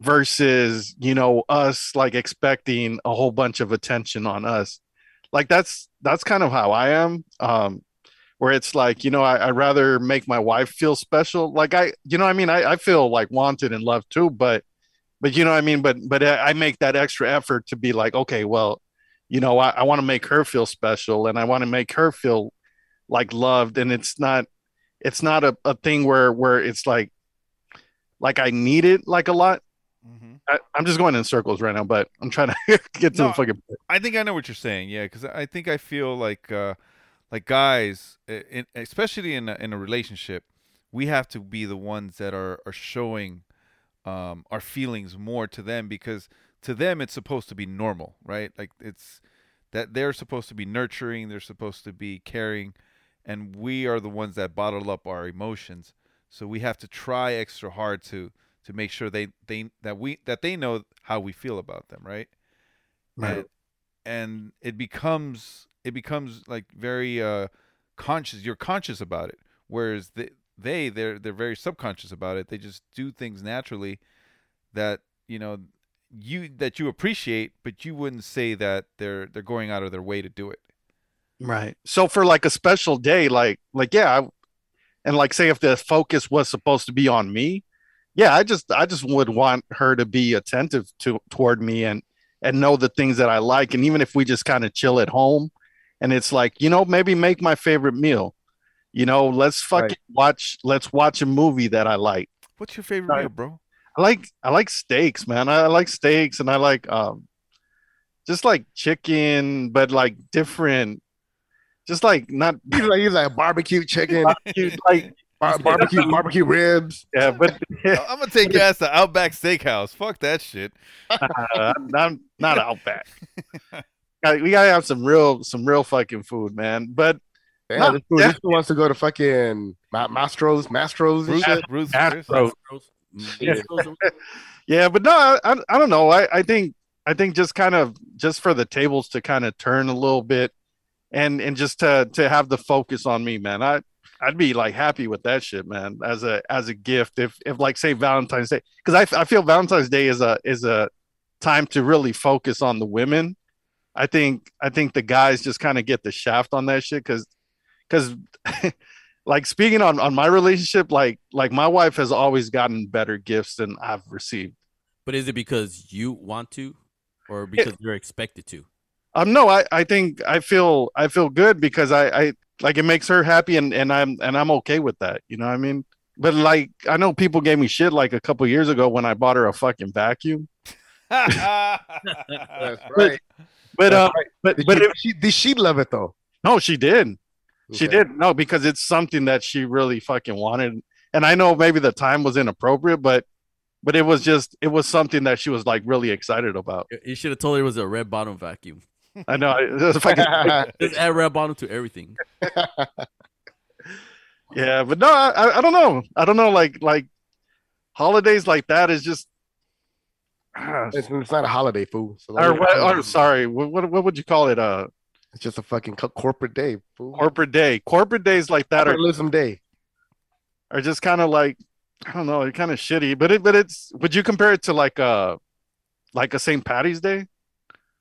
versus, you know, us like expecting a whole bunch of attention on us. Like that's that's kind of how I am. Um where it's like, you know, I, I'd rather make my wife feel special. Like I, you know, I mean, I, I feel like wanted and loved too, but but you know what I mean? But but I make that extra effort to be like, okay, well, you know, I, I want to make her feel special and I want to make her feel like loved. And it's not it's not a, a thing where where it's like like I need it like a lot. I, I'm just going in circles right now, but I'm trying to *laughs* get to No, the fucking I think I know what you're saying. Yeah, because I think I feel like uh, like guys, in, especially in a, in a relationship, we have to be the ones that are are showing um, our feelings more to them because to them it's supposed to be normal, right? Like it's that they're supposed to be nurturing, they're supposed to be caring, and we are the ones that bottle up our emotions. So we have to try extra hard to to make sure they they that we that they know how we feel about them, right? Right. And, and it becomes it becomes like very uh conscious. You're conscious about it, whereas they they they're they're very subconscious about it. They just do things naturally that you know you that you appreciate, but you wouldn't say that they're they're going out of their way to do it. Right. So for like a special day, like like yeah, I, and like say if the focus was supposed to be on me, yeah, I just I just would want her to be attentive to toward me and and know the things that I like, and even if we just kind of chill at home, and it's like you know maybe make my favorite meal, you know, let's fucking watch let's watch a movie that I like. What's your favorite Right. meal, bro? I like I like steaks, man. I, I like steaks, and I like um, just like chicken, but like different, just like not *laughs* you like you like barbecue chicken, *laughs* like bar- *laughs* barbecue barbecue ribs. Yeah, but I'm gonna take your ass to Outback Steakhouse. Fuck that shit. uh, I'm not Outback. Uh, we gotta have some real some real fucking food, man. But Yeah, No, this, fool, yeah. this fool wants to go to fucking Ma- Mastro's, Mastro's and Ruth, shit. Ruth's Astros. Yeah. *laughs* yeah, but no, I, I I don't know. I I think I think just kind of just for the tables to kind of turn a little bit, and and just to to have the focus on me, man. I I'd be like happy with that shit, man. As a as a gift, if if like say Valentine's Day, because I I feel Valentine's Day is a is a time to really focus on the women. I think I think the guys just kind of get the shaft on that shit because because *laughs* like speaking on on my relationship, like like my wife has always gotten better gifts than I've received. But is it because you want to, or because you're expected to? Um, no, I, I think I feel I feel good because I, I like it makes her happy and, and I'm and I'm okay with that. You know what I mean? But like I know people gave me shit like a couple years ago when I bought her a fucking vacuum. *laughs* That's right. But That's uh, right. but Did, but she, it, she, did she love it though? no, she did. She Okay. did. No, because it's something that she really fucking wanted. And I know maybe the time was inappropriate, but but it was just it was something that she was like really excited about. You should have told her it was a red bottom vacuum. I know. It was fucking, *laughs* Just add red bottom to everything. Yeah, but no, I, I- I don't know. I don't know. Like like holidays like that is just. *clears throat* It's, it's not a holiday, fool. So or, what, or sorry, what, what what would you call it? Uh, it's just a fucking co- corporate day, fool. corporate day. Corporate days like that are Capitalism day. are just kind of like I don't know, it's kind of shitty. But it but it's would you compare it to like a like a St. Patty's Day?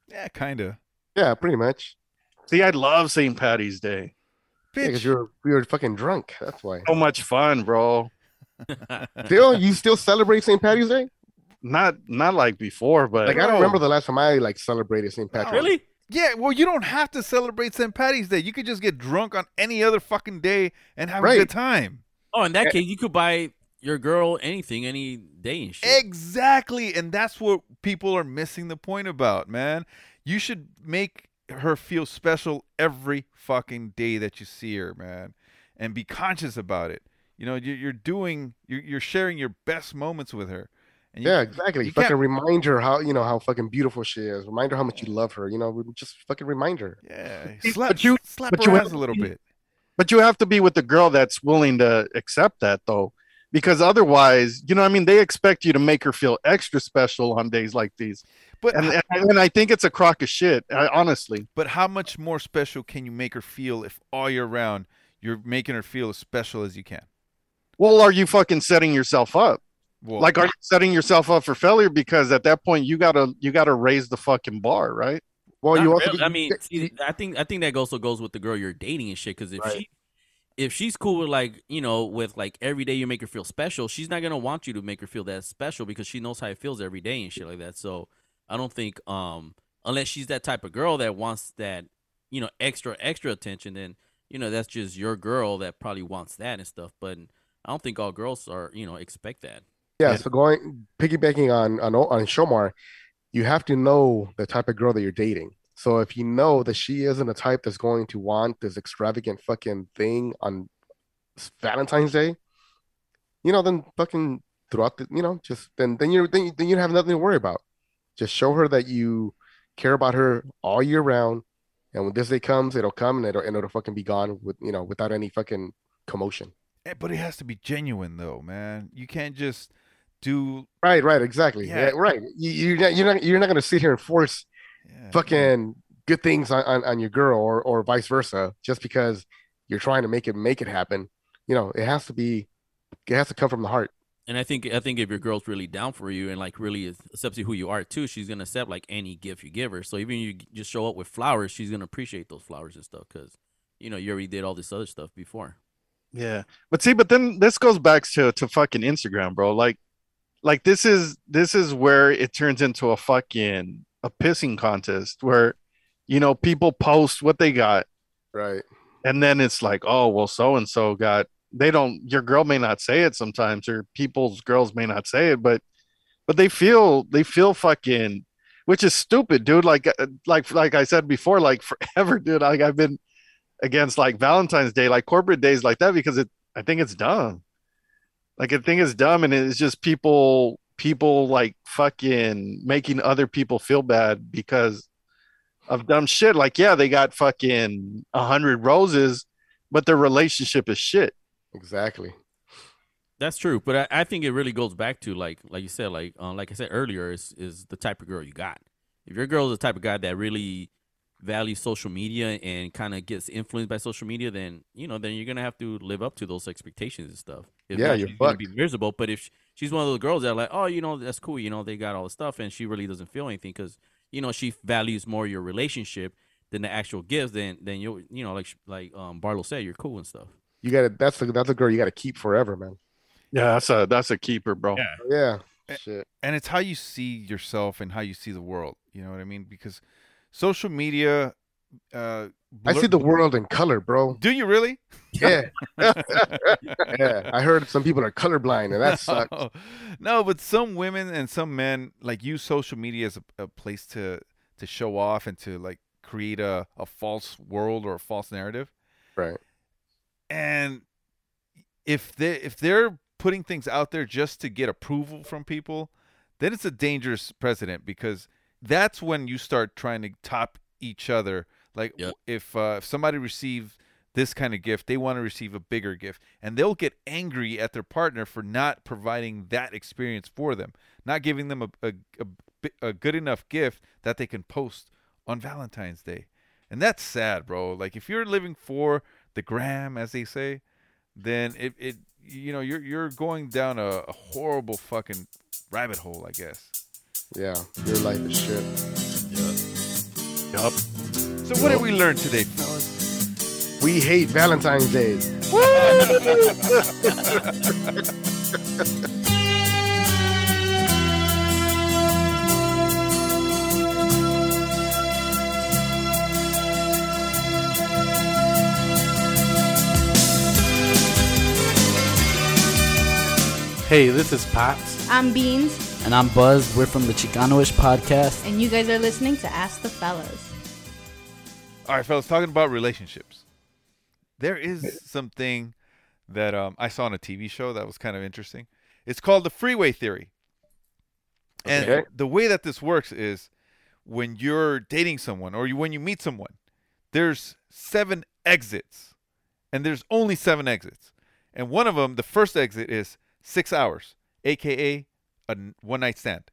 Yeah, kind of. Yeah, pretty much. See, I love St. Patty's Day. Yeah, because you're you're fucking drunk. That's why. So much fun, bro. *laughs* Still, you still celebrate St. Patty's Day? Not not like before, but Like I don't remember the last time I like celebrated St. Patrick's. Day. Really? Yeah, well, you don't have to celebrate St. Patty's Day. You could just get drunk on any other fucking day and have a good time. Oh, in that eh. case, you could buy your girl anything any day and shit. Exactly, and that's what people are missing the point about, man. You should make her feel special every fucking day that you see her, man, and be conscious about it. You know, you're, you're doing, you're, you're sharing your best moments with her. And you- Yeah, exactly. you fucking can't- remind her how you know how fucking beautiful she is. Remind her how much you love her. You know, just fucking remind her. Yeah, See, slap, but you- slap but her you ass a little be- bit. but you have to be with the girl that's willing to accept that though. Because otherwise, you know, what I mean, they expect you to make her feel extra special on days like these, But and and, and I think it's a crock of shit. I, honestly, But how much more special can you make her feel if all year round you're making her feel as special as you can? well, are you fucking setting yourself up? Well, Like, are you setting yourself up for failure? Because at that point, you gotta you gotta raise the fucking bar, right? Well, you also really. I mean, *laughs* see, I think I think that also goes with the girl you're dating and shit. Because if Right. she if she's cool with like you know with like every day you make her feel special, she's not gonna want you to make her feel that special because she knows how it feels every day and shit like that. So I don't think um unless she's that type of girl that wants that you know extra extra attention, then you know that's just your girl that probably wants that and stuff. But I don't think all girls are you know expect that. Yeah. So going piggybacking on on on Shomar, you have to know the type of girl that you're dating. So if you know that she isn't a type that's going to want this extravagant fucking thing on Valentine's Day, you know, then fucking throughout the, you know, just then then you're then then you have nothing to worry about. Just show her that you care about her all year round, and when this day comes, it'll come and it'll and it'll fucking be gone with you know without any fucking commotion. eh, but it has to be genuine though, man. You can't just do Right, right, exactly. Yeah. Yeah, right. You, you're not you're not you're not gonna sit here and force yeah, fucking good things on, on, on your girl or or vice versa just because you're trying to make it make it happen. You know, it has to be it has to come from the heart. And I think I think if your girl's really down for you and like really accepts you who you are too, she's gonna accept like any gift you give her. So even you just show up with flowers, she's gonna appreciate those flowers and stuff because you know you already did all this other stuff before. Yeah, but see, but then this goes back to to fucking Instagram, bro. Like, like this is this is where it turns into a fucking a pissing contest where, you know, people post what they got, Right. and then it's like, oh well, so and so got. They don't. Your girl may not say it sometimes, or people's girls may not say it, but but they feel they feel fucking, which is stupid, dude. Like uh, like like I said before, like forever, *laughs* dude. Like I've been against like Valentine's Day, like corporate days like that, because it I think it's dumb. Like I think it's dumb, and it's just people people like fucking making other people feel bad because of dumb shit. Like yeah, they got fucking a hundred roses, but their relationship is shit. Exactly. That's true, but I, I think it really goes back to like like you said, like uh, like I said earlier, is is the type of girl you got. If your girl is the type of guy that really values social media and kind of gets influenced by social media, then you know then you're gonna have to live up to those expectations and stuff. If Yeah, not, you're she's gonna be miserable. But if she's one of those girls that are like, oh, you know, that's cool, you know, they got all the stuff, and she really doesn't feel anything because you know she values more your relationship than the actual gifts, then then you you know like like um Barlow said, you're cool and stuff. You gotta that's the that's a girl you gotta keep forever, man. Yeah, that's a that's a keeper, bro. Yeah. Yeah. Shit. and it's how you see yourself and how you see the world. You know what I mean? Because social media. Uh, I see the world in color, bro. Do you really? *laughs* Yeah. *laughs* yeah. I heard some people are colorblind and that *laughs* sucks. no, no, but some women and some men like use social media as a, a place to to show off and to like create a, a false world or a false narrative. Right. And if they if they're putting things out there just to get approval from people, then it's a dangerous precedent because that's when you start trying to top each other. Like Yep. if uh, if somebody receives this kind of gift, they want to receive a bigger gift, and they'll get angry at their partner for not providing that experience for them, not giving them a a, a, a good enough gift that they can post on Valentine's Day, and that's sad, bro. Like if you're living for the gram, as they say, then it it you know you're you're going down a, a horrible fucking rabbit hole, I guess. Yeah. Your life is shit. Yup. So what did we learn today, fellas? We hate Valentine's Day. Hey, this is Pops. I'm Beans, And I'm Buzz. We're from the Chicanoish podcast. and you guys are listening to Ask the Fellas. All right, fellas, talking about relationships. There is something that um, I saw on a TV show that was kind of interesting. It's called the freeway theory. And Okay. the way that this works is when you're dating someone or you, when you meet someone, there's seven exits, and there's only seven exits. And one of them, the first exit is six hours, aka a one night stand,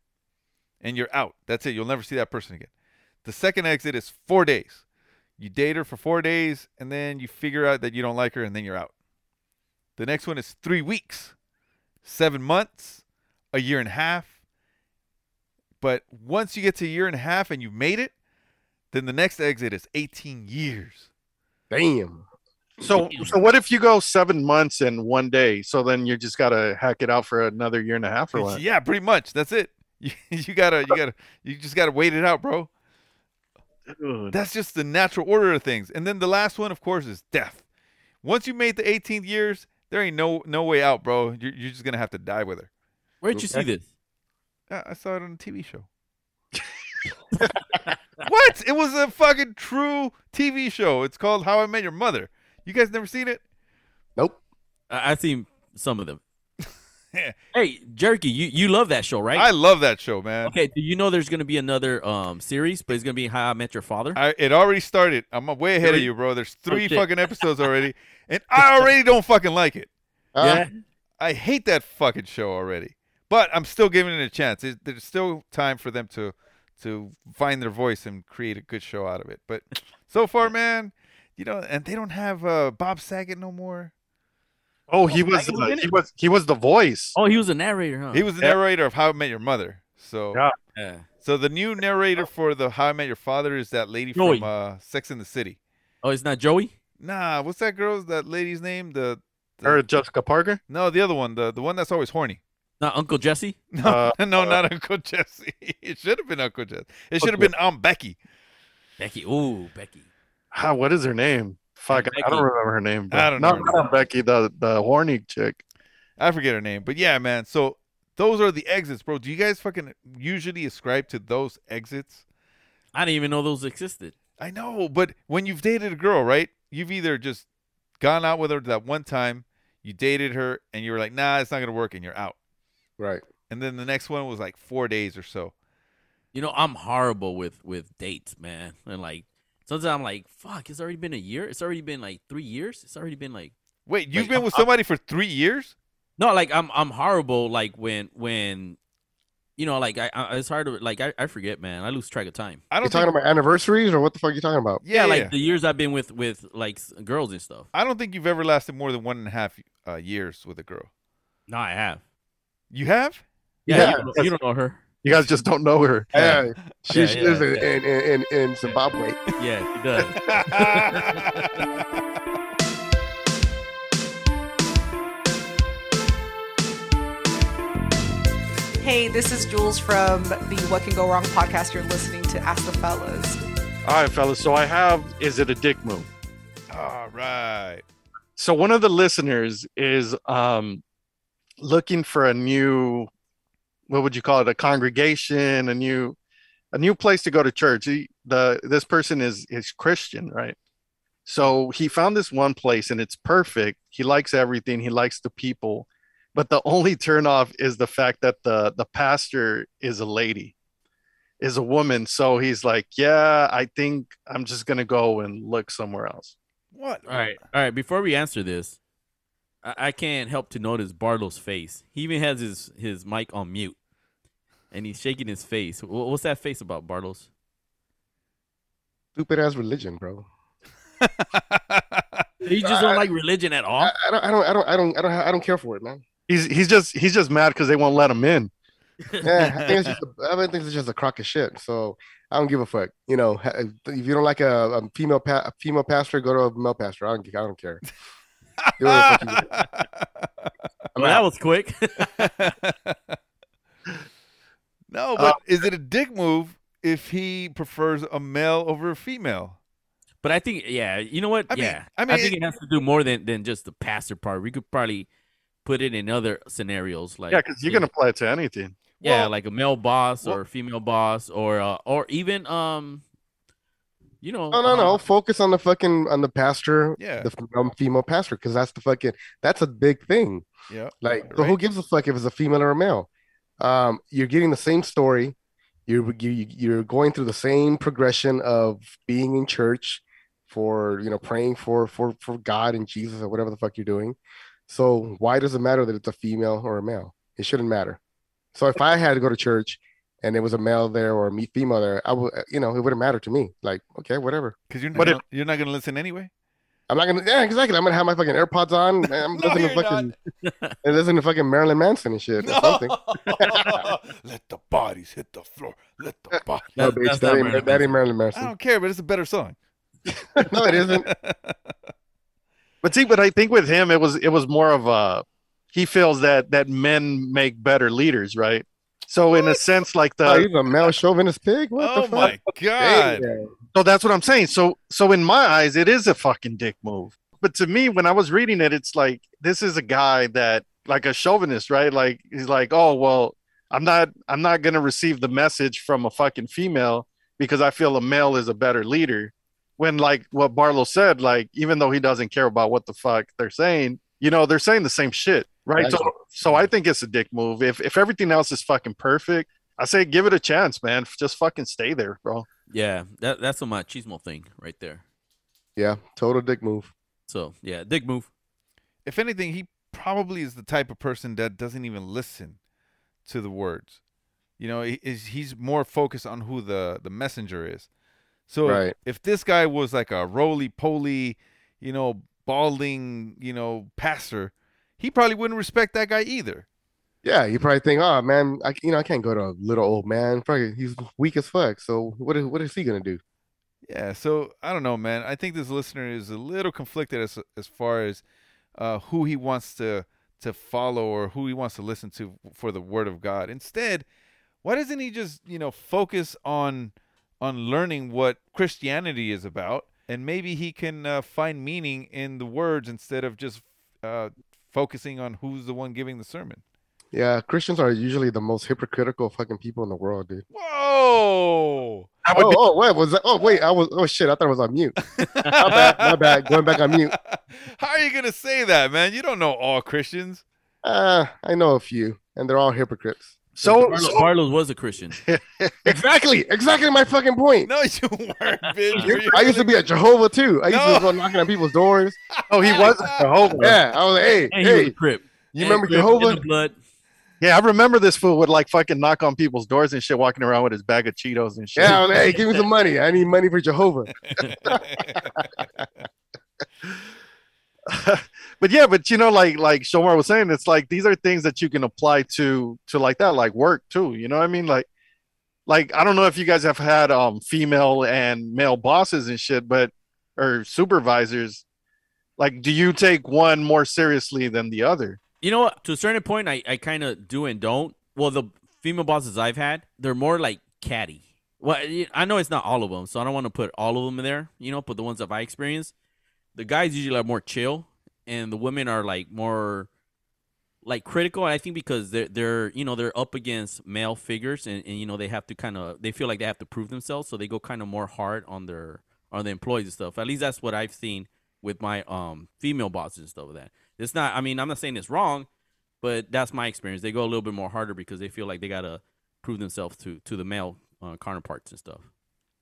and you're out. That's it. You'll never see that person again. The second exit is four days. You date her for four days, and then you figure out that you don't like her, and then you're out. The next one is three weeks, seven months, a year and a half. But once you get to a year and a half and you've made it, then the next exit is 18 years. Damn. So, so what if you go seven months and one day? So then you just gotta hack it out for another year and a half, or what? Yeah, pretty much. That's it. *laughs* You, you gotta, you uh, gotta, you just gotta wait it out, bro. Dude. That's just the natural order of things. And then the last one, of course, is death. Once you made the 18th years, there ain't no no way out, bro. You're, you're just gonna have to die with her. Where'd you see this? Yeah, I saw it on a TV show. *laughs* what? It was a fucking true TV show. It's called How I Met Your Mother. You guys never seen it? Nope. I, I've seen some of them. *laughs* hey, Jerky, you, you love that show, right? I love that show, man. okay, do you know there's going to be another um series, but it's going to be How I Met Your Father? I, it already started. I'm way ahead of you, bro. There's three shit. fucking episodes already, *laughs* and I already don't fucking like it. yeah. I hate that fucking show already. But I'm still giving it a chance. It, there's still time for them to to find their voice and create a good show out of it. But so far, man, you know, and they don't have uh, Bob Saget no more. Oh, he oh, was uh, he was he was the voice. Oh, he was a narrator, huh? He was the Yeah. narrator of How I Met Your Mother. So Yeah. Yeah. so the new narrator for the How I Met Your Father is that lady Joey. from uh, Sex in the City. Oh, it's not Joey? Nah, what's that girl's that lady's name? The, the Or Jessica Parker. no, the other one, the the one that's always horny. Not Uncle Jesse? *laughs* No, Uh, no, not Uncle Jesse. *laughs* It should have been Uncle Jesse. It should have been Aunt Becky. Becky. Ooh, Becky. Ah, what is her name? Fuck, I don't remember her name. I don't not, know. Not Becky, the the horny chick. I forget her name, but yeah, man. So those are the exits, bro. Do you guys fucking usually ascribe to those exits? I didn't even know those existed. I know, but when you've dated a girl, right? You've either just gone out with her that one time, you dated her, and you were like, nah, it's not gonna work, and you're out. Right. And then the next one was like four days or so. You know, I'm horrible with with dates, man. And like sometimes I'm like, fuck, it's already been a year. It's already been like three years. It's already been like Wait, you've Like, been I'm- with I'm- somebody for three years? no, like I'm I'm horrible. Like when when you know, like I, I it's hard to like I, I forget, man. I lose track of time. I don't talking think, about anniversaries or what the fuck are you talking about? yeah, like yeah. the years I've been with with like girls and stuff. I don't think you've ever lasted more than one and a half uh, years with a girl. No, I have. You have? Yeah, Yeah. You, don't, you don't know her. You guys just don't know her. Yeah. She, Yeah, she yeah, lives in, yeah. in, in, in, in Zimbabwe. Yeah, she does. *laughs* Hey, this is Jules from the What Can Go Wrong podcast. You're listening to Ask the Fellas. All right, fellas. So I have. Is it a dick move? All right. So one of the listeners is um looking for a new what would you call it a congregation a new a new place to go to church. He, the this person is is christian right? So he found this one place and it's perfect. He likes everything. He likes the people. But the only turnoff is the fact that the the pastor is a lady is a woman. So he's like yeah i think i'm just gonna go and look somewhere else. What? All right, all right. Before we answer this, I, I can't help to notice Barlow's face. He even has his his mic on mute, and he's shaking his face. What's that face about, Bartles? Stupid ass religion, bro. *laughs* You just don't like religion at all. I, I don't, I don't, I don't, I don't, I don't, I don't care for it, man. he's he's just he's just mad because they won't let him in *laughs* yeah, I think it's just a, I think it's just a crock of shit. So I don't give a fuck. You know, if you don't like a, a female pa- a female pastor, go to a male pastor. I don't I don't care. *laughs* Do whatever the fuck you do. Well, that was quick. No, but is it a dick move if he prefers a male over a female? But I think, yeah, you know what? I mean- I mean, think it- it has to do more than than just the pastor part. We could probably put it in other scenarios, like yeah, because you can apply it to anything. yeah, Well- like a male boss well- or a female boss, or uh, or even um, you know, No, no, no. uh, Focus on the fucking on the pastor, Yeah. the um, female pastor, because that's the fucking that's a big thing. Yeah. Like, so who gives a fuck if it's a female or a male? Um, you're getting the same story. You're you, you're going through the same progression of being in church for you know praying for for for God and Jesus or whatever the fuck you're doing. So why does it matter that it's a female or a male? It shouldn't matter. So if I had to go to church and there was a male there or a me- female there, I would you know it wouldn't matter to me. Like okay, whatever. Because you're not But gonna, you're not gonna listen anyway. I'm not gonna. Yeah, exactly. I'm gonna have my fucking AirPods on. and I'm *laughs* No, listening to you're fucking, and listening to fucking Marilyn Manson and shit or *laughs* something. *laughs* Let the bodies hit the floor. Let the bodies. No, That- bitch, that's that ain't, Marilyn that ain't Marilyn I don't care, but it's a better song. no, it isn't. But see, but I think with him, it was it was more of a he feels that that men make better leaders, right? So in a sense, like the Oh, he's a male chauvinist pig. What oh the fuck? Oh my god! Damn. So that's what I'm saying. So so in my eyes, it is a fucking dick move. But to me, when I was reading it, it's like this is a guy that like a chauvinist, right? Like he's like, oh well, I'm not I'm not gonna receive the message from a fucking female because I feel a male is a better leader. When like what Barlow said, like even though he doesn't care about what the fuck they're saying, you know, they're saying the same shit, right? So so I think it's a dick move. If if everything else is fucking perfect, I say give it a chance, man. Just fucking stay there, bro. Yeah, that that's a machismo thing right there. Yeah, total dick move. So yeah, dick move. If anything, he probably is the type of person that doesn't even listen to the words. You know, he, is he's more focused on who the the messenger is. So Right. if this guy was like a roly poly, you know, balding, you know, pastor, he probably wouldn't respect that guy either. Yeah, you probably think, oh man, I you know I can't go to a little old man. Probably he's weak as fuck. So what is what is he gonna do? Yeah, so I don't know, man. I think this listener is a little conflicted as as far as uh, who he wants to to follow or who he wants to listen to for the word of God. Instead, why doesn't he just you know focus on on learning what Christianity is about, and maybe he can uh, find meaning in the words instead of just uh, focusing on who's the one giving the sermon. Yeah, Christians are usually the most hypocritical fucking people in the world, dude. Whoa! Oh, oh, wait, was that? Oh, wait, I was. Oh shit, I thought it was on mute. my bad, my bad. Going back on mute. *laughs* How are you gonna say that, man? You don't know all Christians. Uh, I know a few, and they're all hypocrites. So, Barlow, so Barlow's was a Christian. *laughs* Exactly, exactly my fucking point. No, you weren't, bitch. You- I used to be a Jehovah too. I used No. to go knocking on people's doors. *laughs* oh, he was a Jehovah. Yeah, I was like, hey, And he was a hey, crip. you And remember crip in Jehovah? the blood. Yeah, I remember this fool would like fucking knock on people's doors and shit, walking around with his bag of Cheetos and shit. Yeah, like, hey, give me some money. I need money for Jehovah. *laughs* *laughs* but yeah, but you know, like like Shomar was saying, it's like these are things that you can apply to to like that, like work too. You know what I mean? Like like I don't know if you guys have had um female and male bosses and shit, but or supervisors. Like, do you take one more seriously than the other? You know what? To a certain point, I, I kind of do and don't. Well, the female bosses I've had, they're more like catty. Well, I know it's not all of them, so I don't want to put all of them in there. You know, but the ones that I experienced, the guys usually are more chill, and the women are like more like critical. I think because they're they're you know they're up against male figures, and, and you know they have to kind of they feel like they have to prove themselves, so they go kind of more hard on their on the employees and stuff. At least that's what I've seen with my um female bosses and stuff like that. It's not. I mean, I'm not saying it's wrong, but that's my experience. They go a little bit more harder because they feel like they gotta prove themselves to to the male uh, counterparts and stuff.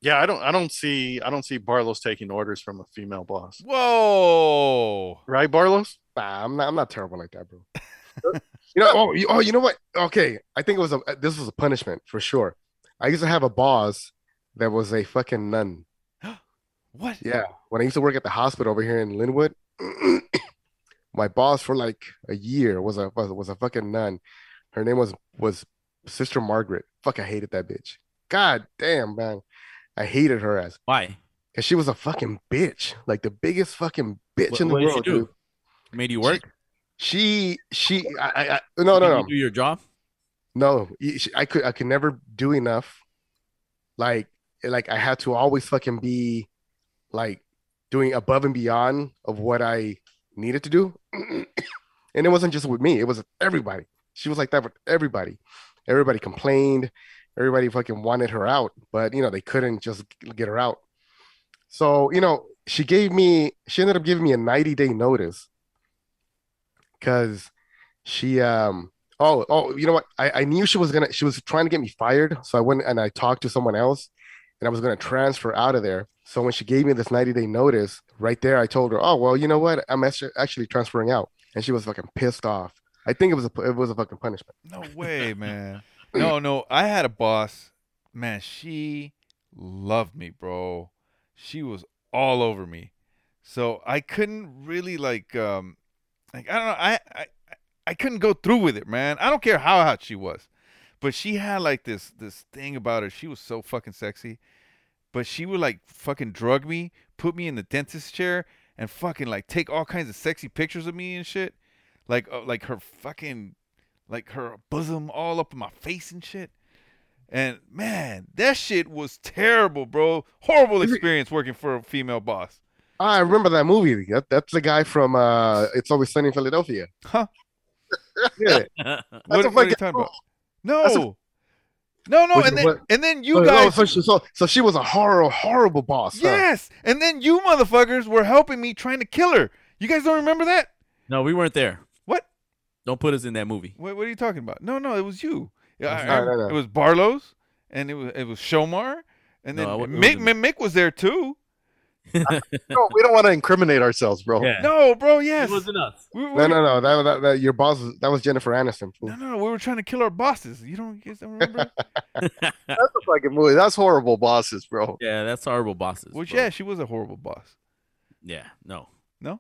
Yeah, I don't I don't see I don't see Barlow's taking orders from a female boss. Whoa! Right, Barlow's? Nah, I'm not. I'm not terrible like that, bro. *laughs* you know. Oh, you, oh, you know what? Okay, I think it was a. This was a punishment for sure. I used to have a boss that was a fucking nun. *gasps* What? Yeah, when I used to work at the hospital over here in Lynwood, *clears throat* my boss for like a year was a was, was a fucking nun. Her name was was Sister Margaret. Fuck, I hated that bitch. God damn, man. I hated her as Why? because she was a fucking bitch, like the biggest fucking bitch What- in the what did she world, do? dude. Made you work? She, she, I, I, I no, no, no, you do your job? no. I could, I could never do enough. Like, like I had to always fucking be, like, doing above and beyond of what I needed to do, *clears throat* and it wasn't just with me. It was everybody. She was like that with everybody. Everybody complained. Everybody fucking wanted her out, but you know they couldn't just get her out. So you know she gave me. She ended up giving me a ninety day notice because she um oh oh you know what I, I knew she was gonna she was trying to get me fired so i went and i talked to someone else and i was gonna transfer out of there so when she gave me this 90 day notice right there i told her oh well you know what i'm actually transferring out and she was fucking pissed off i think it was a it was a fucking punishment No way, man. No, no. I had a boss. Man, she loved me, bro. She was all over me. So I couldn't really like um like I don't know, I I I couldn't go through with it, man. I don't care how hot she was. But she had like this this thing about her. She was so fucking sexy. But she would like fucking drug me, put me in the dentist chair and fucking like take all kinds of sexy pictures of me and shit. Like uh, like her fucking like her bosom all up in my face and shit. And man, that shit was terrible, bro. Horrible experience working for a female boss. I remember that movie that, that's the guy from uh it's always sunny in philadelphia Huh? yeah *laughs* What, what are you talking about? No. No, no, Was and then what- and then you so, guys so, she, so, so she was a horrible horrible boss huh? Yes. And then you motherfuckers were helping me trying to kill her. You guys don't remember that? No, we weren't there. What? Don't put us in that movie. What, what are you talking about? No, no, it was you. Yeah, I- No, I- no, no. It was Barlow's and it was it was Shomar and then No, it wa- it Mick. Mick was there too. *laughs* No, we don't want to incriminate ourselves, bro. Yeah. No, bro, yes. It wasn't us. We- we- no no no that, that, that your boss was, that was jennifer aniston. No, no, no. We were trying to kill our bosses. You don't, you don't remember? *laughs* *laughs* That's a fucking movie. That's horrible bosses, bro. Yeah, that's horrible bosses. Which, bro. yeah, she was a horrible boss. Yeah, no. No,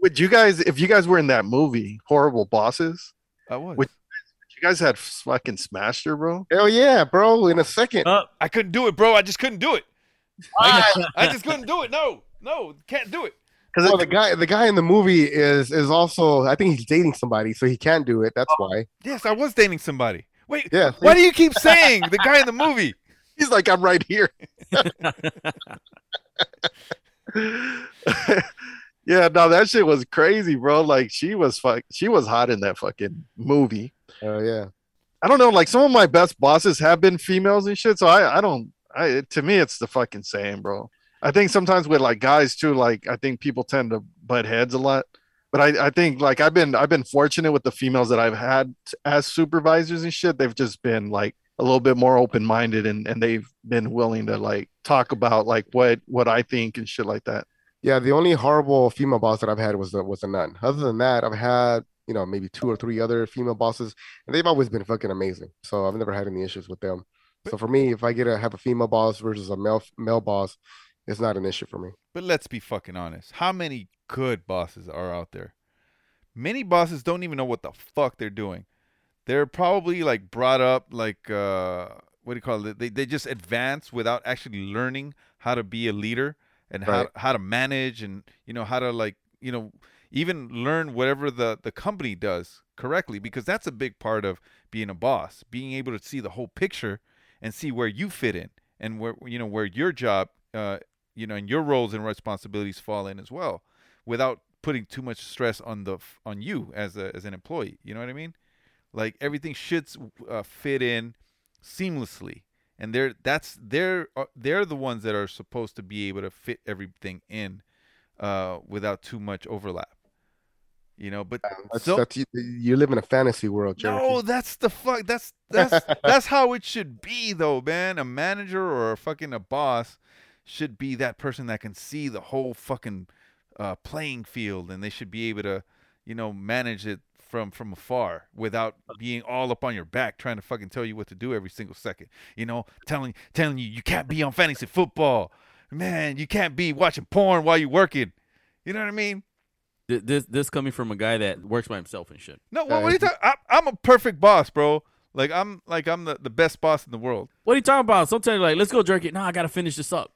Would you guys, if you guys were in that movie, Horrible Bosses, I was. Would- you guys had fucking smashed her, bro? hell yeah bro in a second Uh, I couldn't do it, bro. I just couldn't do it. I, I just couldn't do it. No, no, can't do it. Because well, the guy the guy in the movie is is also i think he's dating somebody so he can't do it that's oh, why Yes, I was dating somebody. Wait, yeah why do you keep saying the guy in the movie? *laughs* he's like, I'm right here. *laughs* yeah, no, that shit was crazy, bro. Like she was fuck, she was hot in that fucking movie. oh yeah I don't know, like some of my best bosses have been females and shit. So I, I don't, I to me it's the fucking same, bro. I think sometimes with like guys too, like I think people tend to butt heads a lot. But I, I think like I've been I've been fortunate with the females that I've had as supervisors and shit. They've just been like a little bit more open minded and, and they've been willing to like talk about like what what I think and shit like that. Yeah, the only horrible female boss that I've had was the was a nun. Other than that, I've had you know maybe two or three other female bosses, and they've always been fucking amazing. So I've never had any issues with them. So for me, if I get to have a female boss versus a male male boss, it's not an issue for me. But let's be fucking honest. How many good bosses are out there? Many bosses don't even know what the fuck they're doing. They're probably like brought up like uh what do you call it? They they just advance without actually learning how to be a leader and how how to manage and you know how to like, you know, even learn whatever the the company does correctly because that's a big part of being a boss, being able to see the whole picture and see where you fit in and where you know where your job uh you know and your roles and responsibilities fall in as well without putting too much stress on the on you as a as an employee you know what i mean? Like everything should uh, fit in seamlessly and they're that's they're uh, they're the ones that are supposed to be able to fit everything in uh without too much overlap you know but That's, so that's you, you live in a fantasy world, Cherokee. no, that's the fuck. That's that's *laughs* that's how it should be, though, man. A manager or a fucking a boss should be that person that can see the whole fucking uh, playing field, and they should be able to, you know, manage it from from afar without being all up on your back trying to fucking tell you what to do every single second. You know, telling telling you you can't be on fantasy football, man. You can't be watching porn while you're working. You know what I mean? Th- This this coming from a guy that works by himself and shit. No, what, what are you talking? I, I'm a perfect boss, bro. Like I'm like I'm the, the best boss in the world. What are you talking about? Sometimes like, let's go jerk it. No, I gotta finish this up.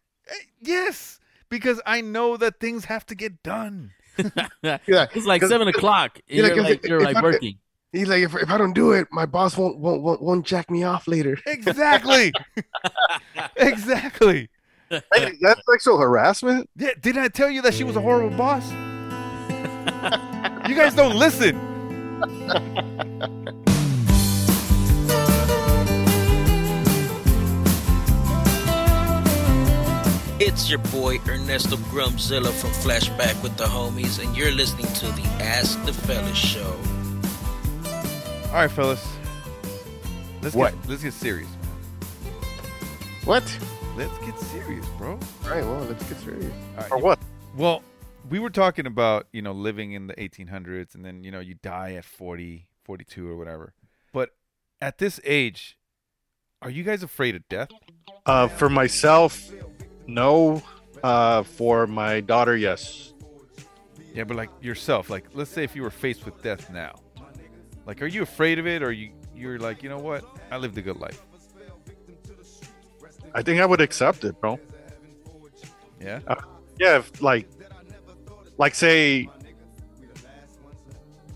Yes, because I know that things have to get done. *laughs* Yeah, It's like seven o'clock. And Yeah, you're like, like, you're like I- working. He's like, if, if I don't do it, my boss won't won't won't, won't jack me off later. *laughs* Exactly. *laughs* exactly. Hey, that's sexual harassment. Yeah, didn't I tell you that she was a horrible boss? You guys don't listen. It's your boy Ernesto Grumzilla from Flashback with the Homies, and you're listening to the Ask the Fellas show. All right, fellas. Let's What? Get, let's get serious. What? Let's get serious, bro. All right, well, let's get serious. All right, Or what? Well, we were talking about, you know, living in the 1800s and then, you know, you die at 40, 42 or whatever. But at this age, are you guys afraid of death? Uh, for myself, no. Uh, for my daughter, yes. Yeah, but like yourself, like let's say if you were faced with death now. Like are you afraid of it or you you're like, you know what? I lived a good life. I think I would accept it, bro. Yeah? Uh, yeah, if, like, like say,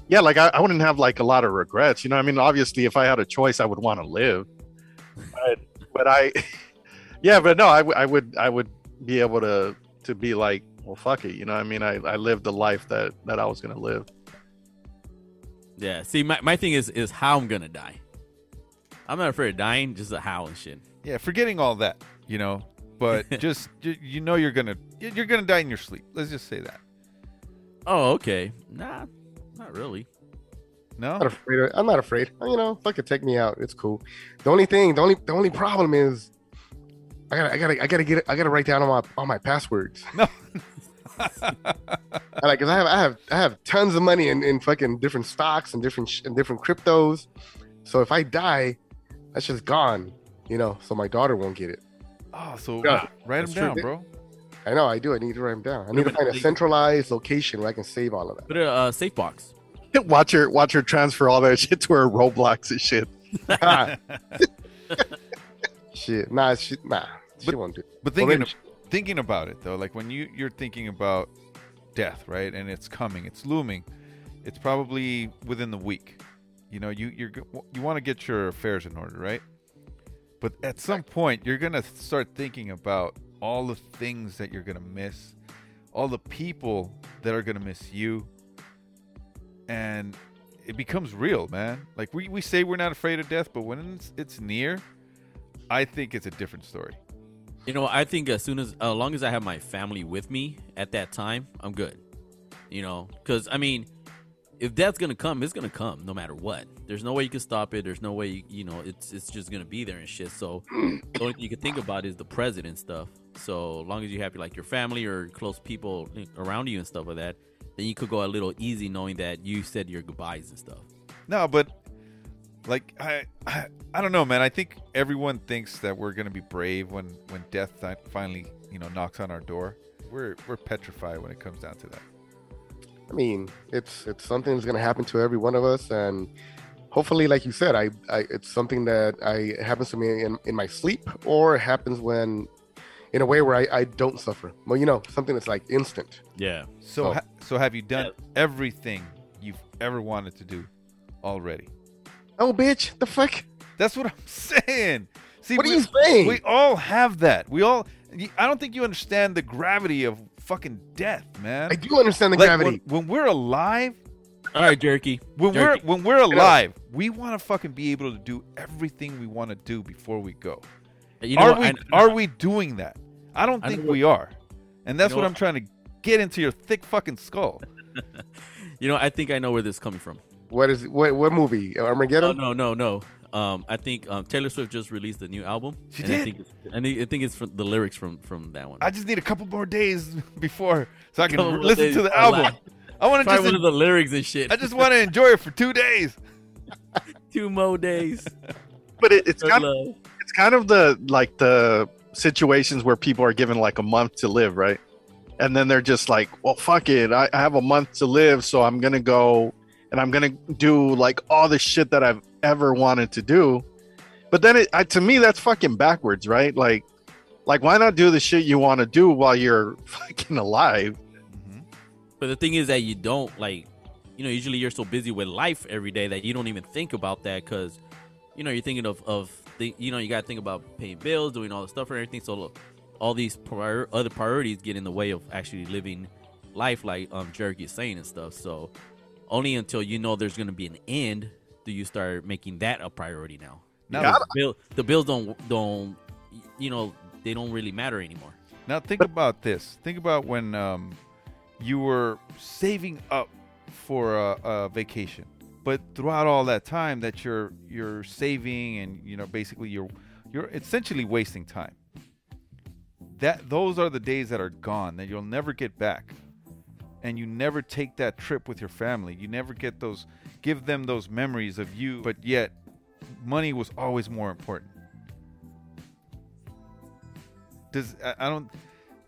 yeah, like I, I wouldn't have like a lot of regrets. You know, I mean, obviously, if I had a choice, I would want to live. But, but I, *laughs* yeah, but no, I, w- I would, I would be able to to be like, well, fuck it. You know, what I mean, I, I lived the life that that I was gonna live. Yeah. See, my, my thing is is how I'm gonna die. I'm not afraid of dying, just the how and shit. Yeah, forgetting all that, you know. But *laughs* just you, you know you're going to you're going to die in your sleep. Let's just say that. Oh, okay. Nah, not really. No? I'm not afraid. Of, I'm not afraid. You know, fuck it, take me out. It's cool. The only thing, the only, the only problem is, I gotta, I gotta, I gotta get, it, I gotta write down all my, all my passwords. No. I *laughs* like, cause I have, I have, I have tons of money in, in fucking different stocks and different, sh- and different cryptos. So if I die, that's just gone. You know, so my daughter won't get it. Oh, so Yeah, write them down, true. bro. I know, I do. I need to write them down. I need to find a a centralized location where I can save all of that. Put a uh, safe box. *laughs* watch her, watch her transfer all that shit to her Roblox and shit. shit, nah, *laughs* shit, nah, she won't do. it. But Well, thinking maybe thinking about it though, like when you you're thinking about death, right? And it's coming, it's looming. It's probably within the week. You know, you you're you want to get your affairs in order, right? But at some point, you're gonna start thinking about all the things that you're gonna miss, all the people that are gonna miss you, and it becomes real, man. Like we, we say we're not afraid of death, but when it's, it's near, I think it's a different story. You know, I think as soon as, as long as I have my family with me at that time, I'm good. You know, because I mean, if death's gonna come, it's gonna come no matter what. There's no way you can stop it. There's no way you, you know it's it's just gonna be there and shit. So the only thing you can think about is the present and stuff. So long as you have like your family or close people around you and stuff like that, then you could go a little easy knowing that you said your goodbyes and stuff. No, but like I, I, I don't know, man. I think everyone thinks that we're gonna be brave when when death fi- finally, you know, knocks on our door. We're we're petrified when it comes down to that. I mean, it's it's something that's gonna happen to every one of us, and hopefully, like you said, I, I it's something that I happens to me in, in my sleep, or it happens when, in a way where I, I don't suffer. Well, you know, something that's like instant. Yeah. So Oh. ha- so have you done everything you've ever wanted to do already? Oh, bitch, the fuck? That's what I'm *laughs* saying. See, What are we, you saying? We all have that. We all. I don't think you understand the gravity of fucking death, man. I do understand the Like, gravity. When, when we're alive, All right, jerky. when Jerky. we're when we're alive, we want to fucking be able to do everything we want to do before we go. You know are what? we I- are we doing that? I don't think know we are, and that's know what what? I'm trying to get into your thick fucking skull. *laughs* You know, I think I know where this is coming from. What is what what movie? Oh, Armageddon? no, no, no. Um, I think um, Taylor Swift just released a new album. She and I did? think it's, I think, I think it's from the lyrics from from that one. I just need a couple more days *laughs* before so I can *laughs* Couple listen to the album. I want to Try just one of the lyrics and shit. I just want to enjoy it for two days. Two more days. But it, it's Good kind of it's kind of the like the situations where people are given like a month to live, right? And then they're just like, well, fuck it. I, I have a month to live, so I'm gonna go and I'm gonna do like all the shit that I've ever wanted to do. But then it I, to me that's fucking backwards, right? Like like why not do the shit you want to do while you're *laughs* fucking alive? Mm-hmm. But the thing is that you don't like, you know, usually you're so busy with life every day that you don't even think about that because, you know, you're thinking of of the, you know, you got to think about paying bills, doing all the stuff and everything. So look, all these prior, other priorities get in the way of actually living life, like um Jerky is saying and stuff. So only until you know there's going to be an end do you start making that a priority now. Now the, bill, the bills don't don't, you know, they don't really matter anymore. Now think about this. Think about when um, you were saving up for a, a vacation, but throughout all that time that you're you're saving and you know basically you're you're essentially wasting time. That those are the days that are gone that you'll never get back, and you never take that trip with your family. You never get those give them those memories of you, but yet money was always more important. Does I, don't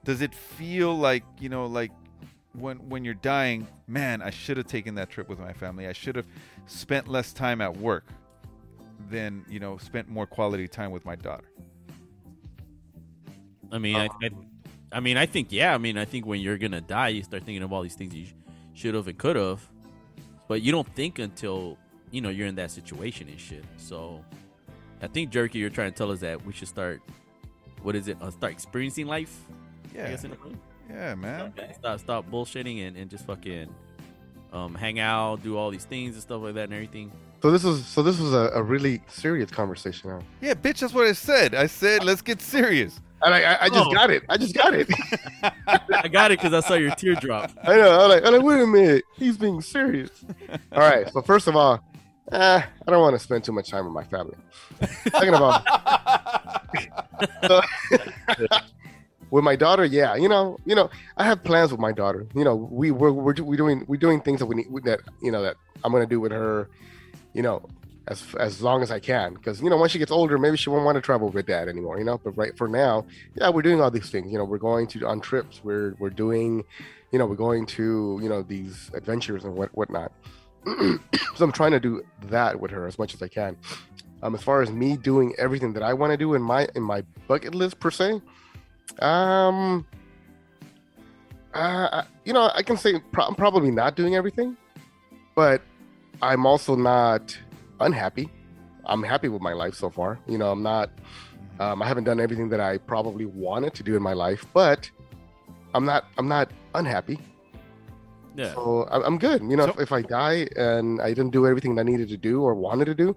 does it feel like you know like when when you're dying man i should have taken that trip with my family i should have spent less time at work than you know spent more quality time with my daughter I mean, I, I, I mean, I think yeah. I mean, I think when you're gonna die, you start thinking of all these things you should have and could have, but you don't think until you know you're in that situation and shit. So, I think Jerky, you're trying to tell us that we should start. What is it? Uh, start experiencing life. I Yeah. Guess in a way. yeah man Stop, stop bullshitting and, and just fucking um, hang out, do all these things and stuff like that and everything. So this is so this was a, a really serious conversation now. yeah bitch that's what i said i said let's get serious And I, I, I just Oh. got it. I just got it. *laughs* I got it because I saw your teardrop. *laughs* I know. I'm like, I'm like, wait a minute. He's being serious. *laughs* All right. So first of all, eh, I don't want to spend too much time with my family. Talking about So- with my daughter, yeah. You know, you know, I have plans with my daughter. You know, we we're we're, do- we doing we're doing things that we need that you know that I'm gonna do with her. You know, as as long as I can, because you know, once she gets older, maybe she won't want to travel with dad anymore. You know, but right for now, yeah, we're doing all these things. You know, we're going to on trips. We're we're doing, you know, we're going to you know these adventures and what whatnot. *clears throat* so I'm trying to do that with her as much as I can. Um, as far as me doing everything that I want to do in my in my bucket list per se, um, uh, you know, I can say pro- I'm probably not doing everything, but I'm also not unhappy. I'm happy with my life so far. You know, I'm not. Um, I haven't done everything that I probably wanted to do in my life, but I'm not. I'm not unhappy. Yeah. So I- I'm good. You know, if, if I die and I didn't do everything that I needed to do or wanted to do,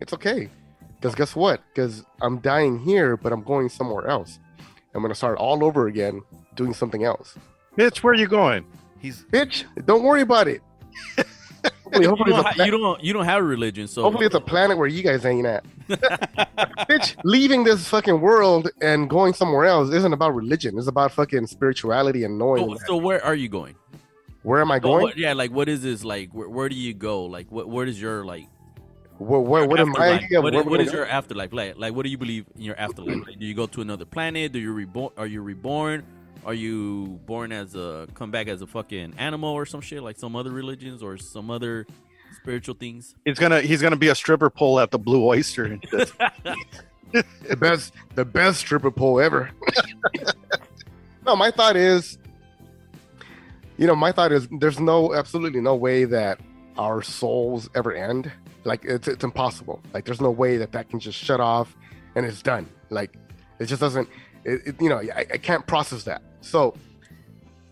it's okay. Because guess what? Because I'm dying here, but I'm going somewhere else. I'm gonna start all over again, doing something else. Bitch, where are you going? He's bitch. Don't worry about it. hopefully, You don't, ha- pla- you don't you don't have a religion, so hopefully it's a planet where you guys ain't at. *laughs* bitch, leaving this fucking world and going somewhere else isn't about religion. It's about fucking spirituality and knowing. So, so where are you going? where am I So going? what- yeah, like what is this like? Where, where do you go? Like what? What is your like? What, what, what am I of What where is, we're what gonna is your afterlife like? Like what do you believe in your afterlife? Like, do you go to another planet? Do you reborn? Are you reborn? Are you born as a come back as a fucking animal or some shit like some other religions or some other spiritual things? He's gonna he's gonna be a stripper pole at the Blue Oyster. *laughs* the best the best stripper pole ever. *laughs* no, my thought is, you know, my thought is there's no absolutely no way that our souls ever end. Like it's it's impossible. Like there's no way that that can just shut off and it's done. Like it just doesn't. It, it, you know, I, I can't process that. So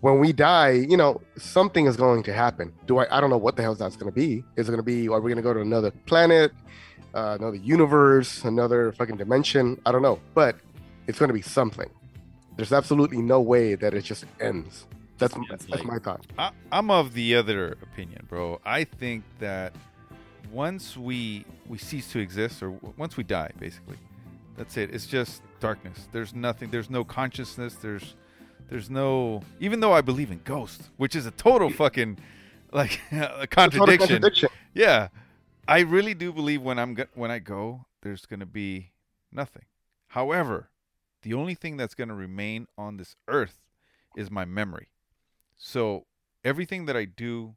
when we die, you know, something is going to happen. Do I? I don't know what the hell that's going to be. Is it going to be? Are we going to go to another planet? uh, another universe, another fucking dimension. I don't know, but it's going to be something. There's absolutely no way that it just ends. That's that's my thought. I, I'm of the other opinion, bro. I think that once we we cease to exist, or w- once we die, basically, that's it. It's just darkness. There's nothing. There's no consciousness. There's there's no. Even though I believe in ghosts, which is a total fucking like *laughs* a contradiction. contradiction. Yeah, I really do believe when I'm go- when I go, there's gonna be nothing. However, the only thing that's gonna remain on this earth is my memory. So everything that I do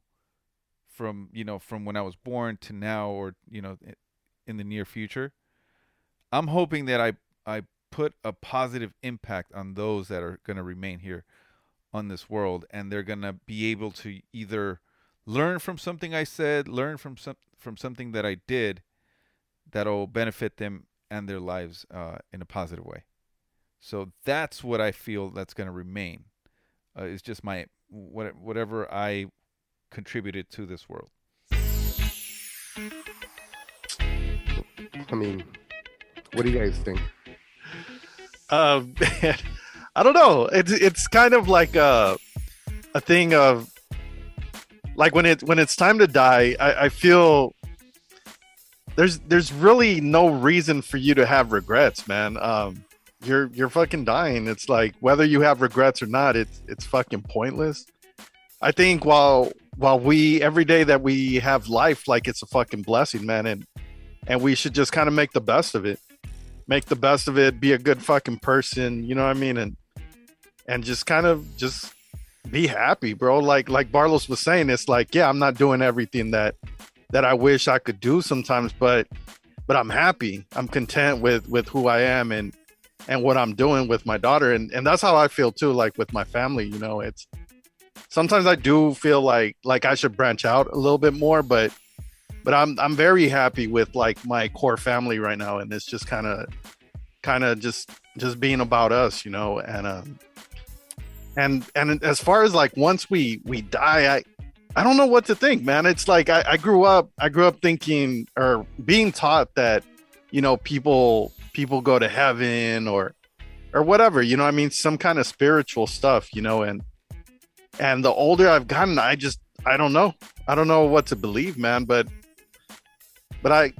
from you know from when I was born to now, or you know, in the near future. I'm hoping that I I put a positive impact on those that are going to remain here on this world, and they're going to be able to either learn from something I said, learn from some from something that I did, that'll benefit them and their lives uh, in a positive way. So that's what I feel that's going to remain. Uh, it's just my what whatever I contributed to this world. I mean, what do you guys think? Uh, *laughs* I don't know. It's it's kind of like a a thing of like when it when it's time to die. I, I feel there's there's really no reason for you to have regrets, man. Um, you're you're fucking dying. It's like whether you have regrets or not, it's it's fucking pointless. I think while while we every day that we have life, like it's a fucking blessing, man, and and we should just kind of make the best of it make the best of it, be a good fucking person, you know what I mean? And and just kind of just be happy, bro. Like like Barlos was saying, it's like, yeah, I'm not doing everything that that I wish I could do sometimes, but but I'm happy. I'm content with with who I am and and what I'm doing with my daughter. And and that's how I feel too, like with my family, you know, it's sometimes I do feel like like I should branch out a little bit more, but but I'm I'm very happy with like my core family right now, and it's just kind of kind of just just being about us, you know, and um and and as far as like once we we die, I I don't know what to think, man. It's like I, I grew up I grew up thinking or being taught that you know people people go to heaven or or whatever, you know. I mean, some kind of spiritual stuff, you know, and and the older I've gotten, I just I don't know. I don't know what to believe, man. But but I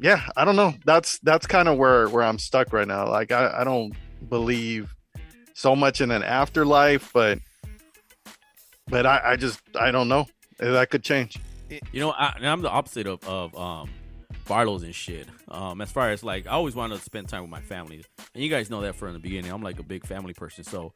yeah, I don't know. That's that's kind of where where I'm stuck right now. Like I, I don't believe so much in an afterlife, but but I, I just I don't know. That could change. You know, I, i'm the opposite of of um, Barlow's and shit. Um, as far as like, I always wanted to spend time with my family, and you guys know that from the beginning. I'm like a big family person, so.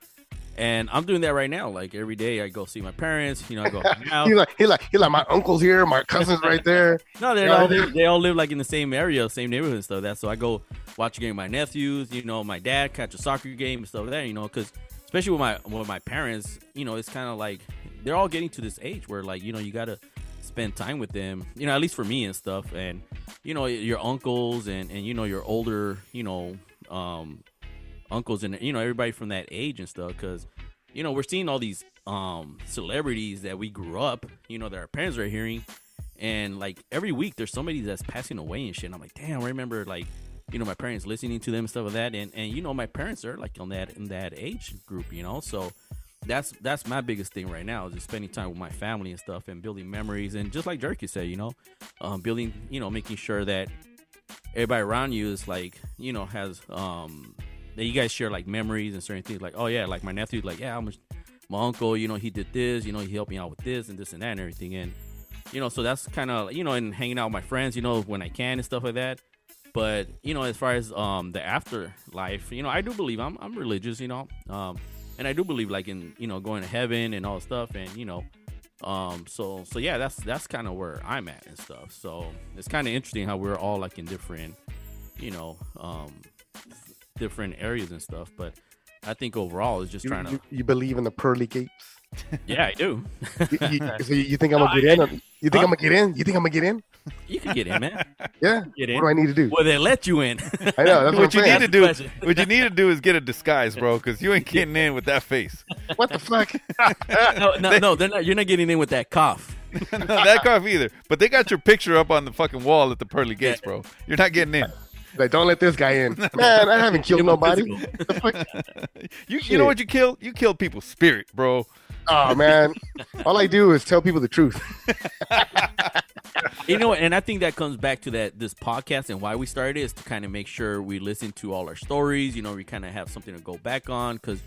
And I'm doing that right now. Like every day, I go see my parents. You know, I go out. *laughs* He like he like he like my uncle's here, my cousin's right there. *laughs* No, they all live, they all live like in the same area, same neighborhood and stuff. That so I go watch a game with my nephews. You know, my dad catch a soccer game and stuff like that. You know, because especially with my with my parents, you know, it's kind of like they're all getting to this age where like you know you gotta spend time with them. You know, at least for me and stuff. And you know, your uncles and and you know your older you know um uncles and you know everybody from that age and stuff because you know we're seeing all these um celebrities that we grew up you know that our parents are hearing. And like every week there's somebody that's passing away and shit. And i'm like damn i remember like you know my parents listening to them and stuff like that. And and you know my parents are like on that in that age group you know? So that's that's my biggest thing right now is just spending time with my family and stuff and building memories. And just like jerky said you know um building you know making sure that everybody around you is like you know has um that you guys share like memories and certain things like oh yeah like my nephew like yeah I'm my uncle you know he did this you know he helped me out with this and this and that and everything and you know so that's kind of you know and hanging out with my friends you know when I can and stuff like that but you know as far as um the afterlife you know I do believe I'm I'm religious you know um and I do believe like in you know going to heaven and all stuff and you know um so so yeah that's that's kind of where i'm at and stuff so it's kind of interesting how we're all like in different you know um different areas and stuff but i think overall it's just You, trying to you, you believe in the pearly gates? *laughs* yeah i do You, you- *laughs* so you, think I'm gonna get in? You think I'm gonna get in? You think I'm gonna get in? you can get in man *laughs* Yeah. get in What do I need to do? well they let you in I know. That's what, what you need to do, what you need to do is get a disguise, bro, because you ain't getting in with that face. What the fuck? no no no they're not, you're not getting in with that cough no, that cough either. But they got your picture up on the fucking wall at the pearly gates, bro. You're not getting in. Like, don't let this guy in. *laughs* Man, I haven't killed nobody. *laughs* You, you know what you killed? You killed people's spirit, bro. Oh man, all I do is tell people the truth. you know, and I think that comes back to that this podcast and why we started is to kind of make sure we listen to all our stories. You know, we kind of have something to go back on because,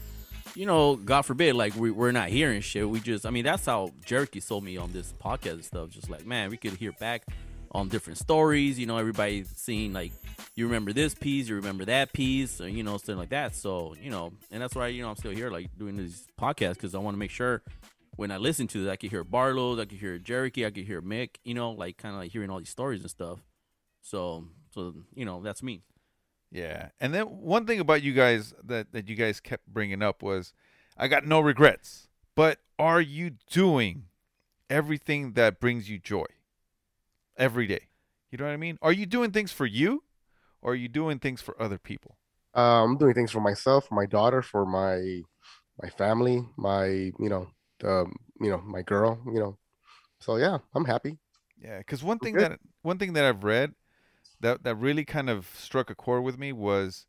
you know, God forbid, like we, we're not hearing shit. We just, I mean, that's how Jerky sold me on this podcast and stuff. Just like, man, we could hear back on different stories. You know, everybody seeing like you remember this piece, you remember that piece, or you know, something like that. So you know, and that's why you know I'm still here, like doing these podcasts because I want to make sure when I listen to this, I could hear Barlow's, I could hear Jericho, I could hear Mick. You know, like kind of like hearing all these stories and stuff. So, so you know, that's me. Yeah. And then one thing about you guys that, that you guys kept bringing up was I got no regrets. But are you doing everything that brings you joy every day? You know what I mean? Are you doing things for you or are you doing things for other people? Uh, I'm doing things for myself, for my daughter, for my my family, my you know, um, you know, my girl, you know. So yeah, I'm happy. Yeah, because one thing that one thing that I've read that that really kind of struck a chord with me was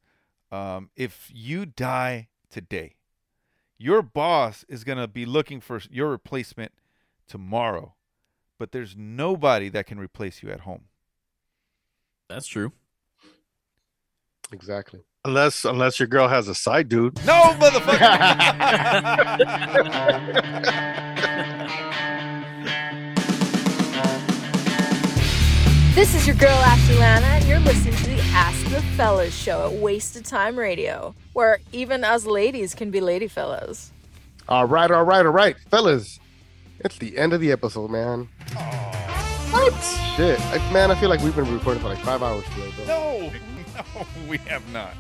um, if you die today, your boss is gonna be looking for your replacement tomorrow, but there's nobody that can replace you at home. That's true. Exactly. Unless unless your girl has a side dude. No, motherfucker. *laughs* This is your girl Ashley Lana, and you're listening to the Ask the Fellas show at Wasted Time Radio, where even us ladies can be lady fellas. All right, all right, all right, fellas. It's the end of the episode, man. What? Shit, I, man. I feel like we've been recording for like five hours today, bro. no, *laughs* no, we have not.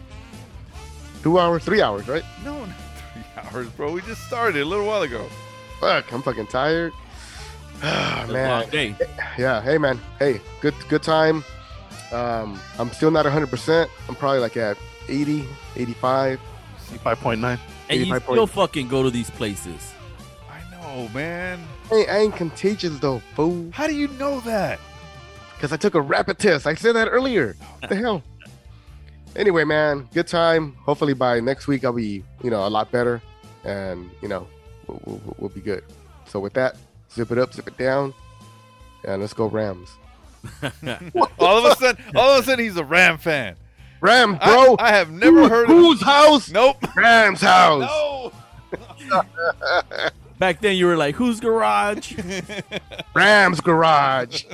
Two hours, three hours, right? No, not three hours, bro. We just started a little while ago. Fuck, I'm fucking tired. *sighs* Ah, man. long day. Yeah, hey man. Hey, good good time. Um, I'm still not 100%. I'm probably like at 80, 85. 5.9. And you still point- fucking go to these places. Oh man, Hey, I ain't contagious though, fool. how do you know that? Because I took a rapid test. I said that earlier. What the hell? Anyway, man, good time. Hopefully by next week I'll be, you know, a lot better, and you know, we'll, we'll, we'll be good. So with that, zip it up, zip it down, and let's go Rams. *laughs* all of a sudden, all of a sudden, he's a Ram fan. Ram, bro. I, have never Who- heard whose of house? Nope. Rams house. No. *laughs* *laughs* Back then, you were like, "Whose garage?" *laughs* Rams garage. you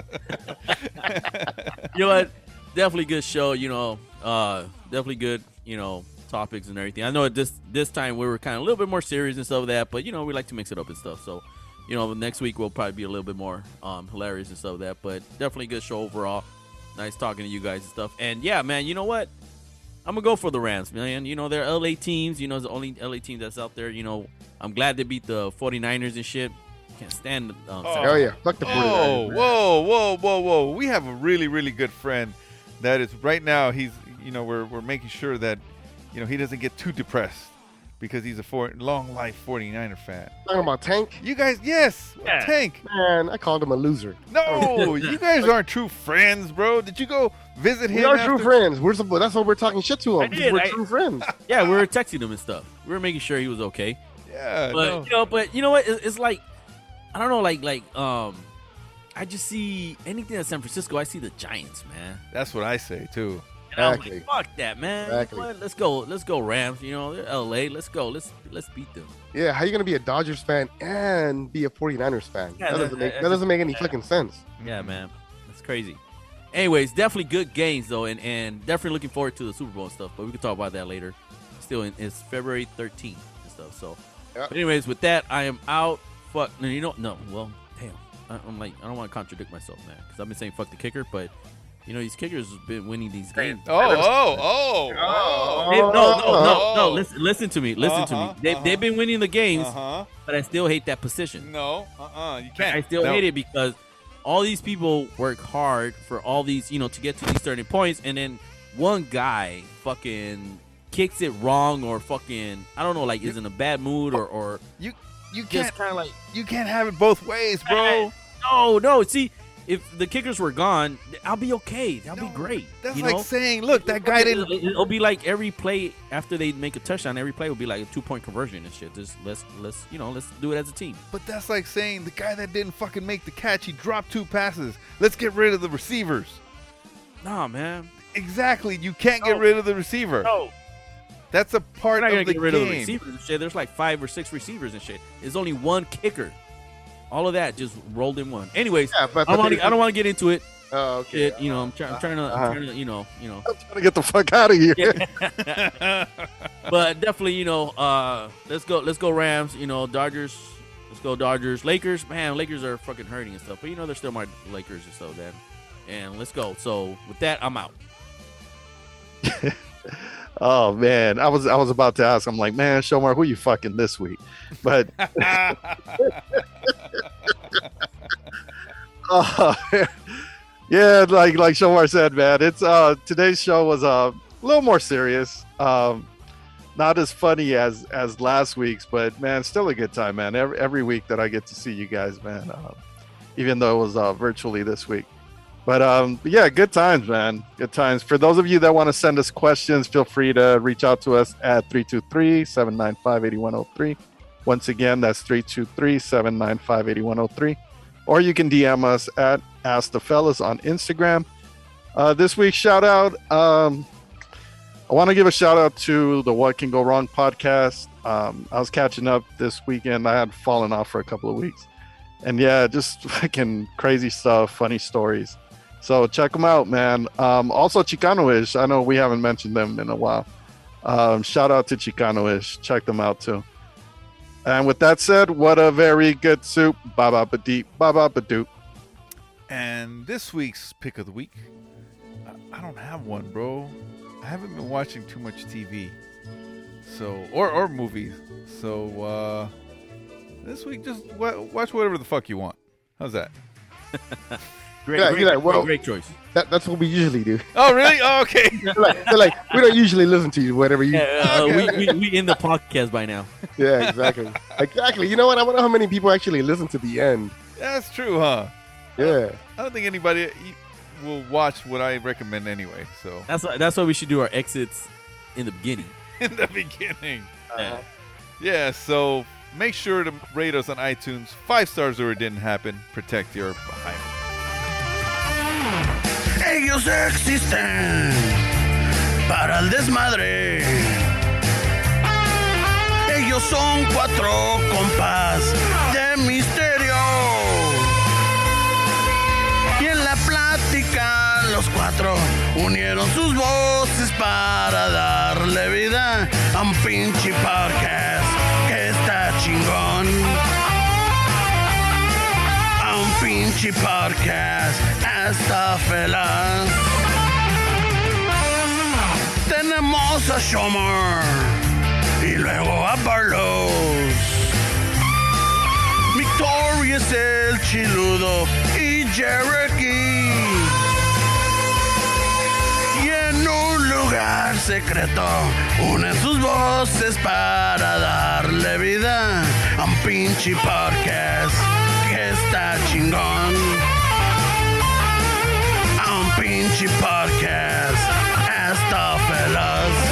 know what? Definitely good show. You know, uh, definitely good. You know, topics and everything. I know at this this time we were kind of a little bit more serious and stuff of that, but you know, we like to mix it up and stuff. So, you know, next week we'll probably be a little bit more um, hilarious and stuff of that. But definitely good show overall. Nice talking to you guys and stuff. And yeah, man, you know what? I'm gonna go for the Rams, man. You know, they're LA teams. You know, it's the only LA team that's out there. You know, I'm glad they beat the 49ers and shit. Can't stand. Um, Oh. Hell yeah. Fuck the 49ers. Oh, whoa, whoa, whoa, whoa! We have a really, really good friend. That is right now. He's, you know, we're we're making sure that, you know, he doesn't get too depressed because he's a four, long life 49er fan. Talking about Tank? You guys, yes, Tank. Man, I called him a loser. No, *laughs* you guys aren't true friends, bro. Did you go visit him? We are true friends. We're supposed, that's what we're talking shit to him. I did, We're I- true friends. *laughs* yeah, we were texting him and stuff. We were making sure he was okay. Yeah, but no. you know, but you know what? It's, it's like I don't know, like like um, I just see anything at San Francisco. I see the Giants, man. That's what I say too. Exactly. like, fuck that, man. Exactly. what? Let's go, let's go Rams. You know, they're L.A. Let's go. Let's let's beat them. Yeah, how you gonna be a Dodgers fan and be a 49ers fan? Yeah, that, doesn't make, that that doesn't make any yeah. fucking sense. Yeah, man, that's crazy. Anyways, definitely good games though, and and definitely looking forward to the Super Bowl and stuff. But we can talk about that later. Still, in, it's February 13th and stuff. So, Yep. anyways, with that, I am out. Fuck, no, you know, no. Well, damn, I'm like, I don't want to contradict myself, man, because I've been saying fuck the kicker, but you know, these kickers have been winning these games. Oh, oh, oh, oh. They- no, no, no, no. Listen, listen to me. Listen to Uh-huh, me. They, uh-huh. They've been winning the games, Uh-huh. but I still hate that position. No, uh-uh, you can't. I still No. hate it because all these people work hard for all these, you know, to get to these certain points, and then one guy fucking kicks it wrong or fucking I don't know, like is in a bad mood or or You you just can't kind of like you can't have it both ways, bro. *laughs* no, no. See, if the kickers were gone, I'll be okay. That'll be great. That's you like know? saying, look, that guy didn't. It- It'll be like every play after they make a touchdown. Every play will be like a two point conversion and shit. Just let's let's you know let's do it as a team. But that's like saying the guy that didn't fucking make the catch, he dropped two passes. Let's get rid of the receivers. Nah, man. Exactly. You can't get rid of the receiver. No. That's a We're part not of gonna the get rid game. of the receivers and shit. There's like five or six receivers and shit. There's only one kicker. All of that just rolled in one. Anyways, Yeah, but I, wanna, thing- I don't want to get into it. Oh, okay. Shit, you know, I'm, try, I'm trying to, I'm Uh-huh. trying to, you know, you know. *laughs* Trying to get the fuck out of here. *laughs* but definitely, you know, uh, let's go, let's go Rams. You know, Dodgers Let's go Dodgers. Lakers, man, Lakers are fucking hurting and stuff, but you know they're still my Lakers or so then. And let's go. So with that, I'm out. *laughs* Oh man, I was I was about to ask. I'm like, man, Shomar, who you fucking this week? But uh, *laughs* yeah, like like Shomar said, man, it's uh today's show was uh, a little more serious. Um, not as funny as as last week's, but man, still a good time, man. Every every week that I get to see you guys, man. Um, even though it was uh, virtually this week. But um, yeah, good times, man. Good times. For those of you that want to send us questions, feel free to reach out to us at 323 795 8103. Once again, that's 323 795 8103. Or you can DM us at Ask the Fellas on Instagram. Uh, this week's shout out um, I want to give a shout out to the What Can Go Wrong podcast. Um, I was catching up this weekend. I had fallen off for a couple of weeks. And yeah, just *laughs* fucking crazy stuff, funny stories. So check them out, man. Um, also, Chicanoish. I know we haven't mentioned them in a while. Um, shout out to Chicanoish. Check them out too. And with that said, what a very good soup. Baba ba ba deep, baba ba ba doop. And this week's pick of the week, I- I don't have one, bro. I haven't been watching too much TV, so or or movies. So uh this week, just wa- watch whatever the fuck you want. How's that? *laughs* Great, Yeah, great, you're like, well- great choice. That, that's what we usually do. Oh, really? Oh, okay. *laughs* they're, like, they're like, we don't usually listen to you, whatever you. *laughs* Uh, we, we, we in the podcast by now. *laughs* yeah, exactly. exactly. You know what? I wonder how many people actually listen to the end. That's true, huh? Yeah. I don't think anybody will watch what I recommend anyway. So That's why, that's why we should do our exits in the beginning. in the beginning. Yeah. Yeah, so make sure to rate us on iTunes. Five stars or it didn't happen. Protect your behind. Ellos existen para el desmadre. Ellos son cuatro compas de misterio. Y en la plática los cuatro unieron sus voces para darle vida a un pinche podcast que está chingón. A un pinche podcast hasta felas. Tenemos a Shomer y luego a Barlos. Victoria es el chiludo y Cherokee. Y en un lugar secreto unen sus voces para darle vida a un pinche podcast que está chingón. Pinche podcast hasta felas.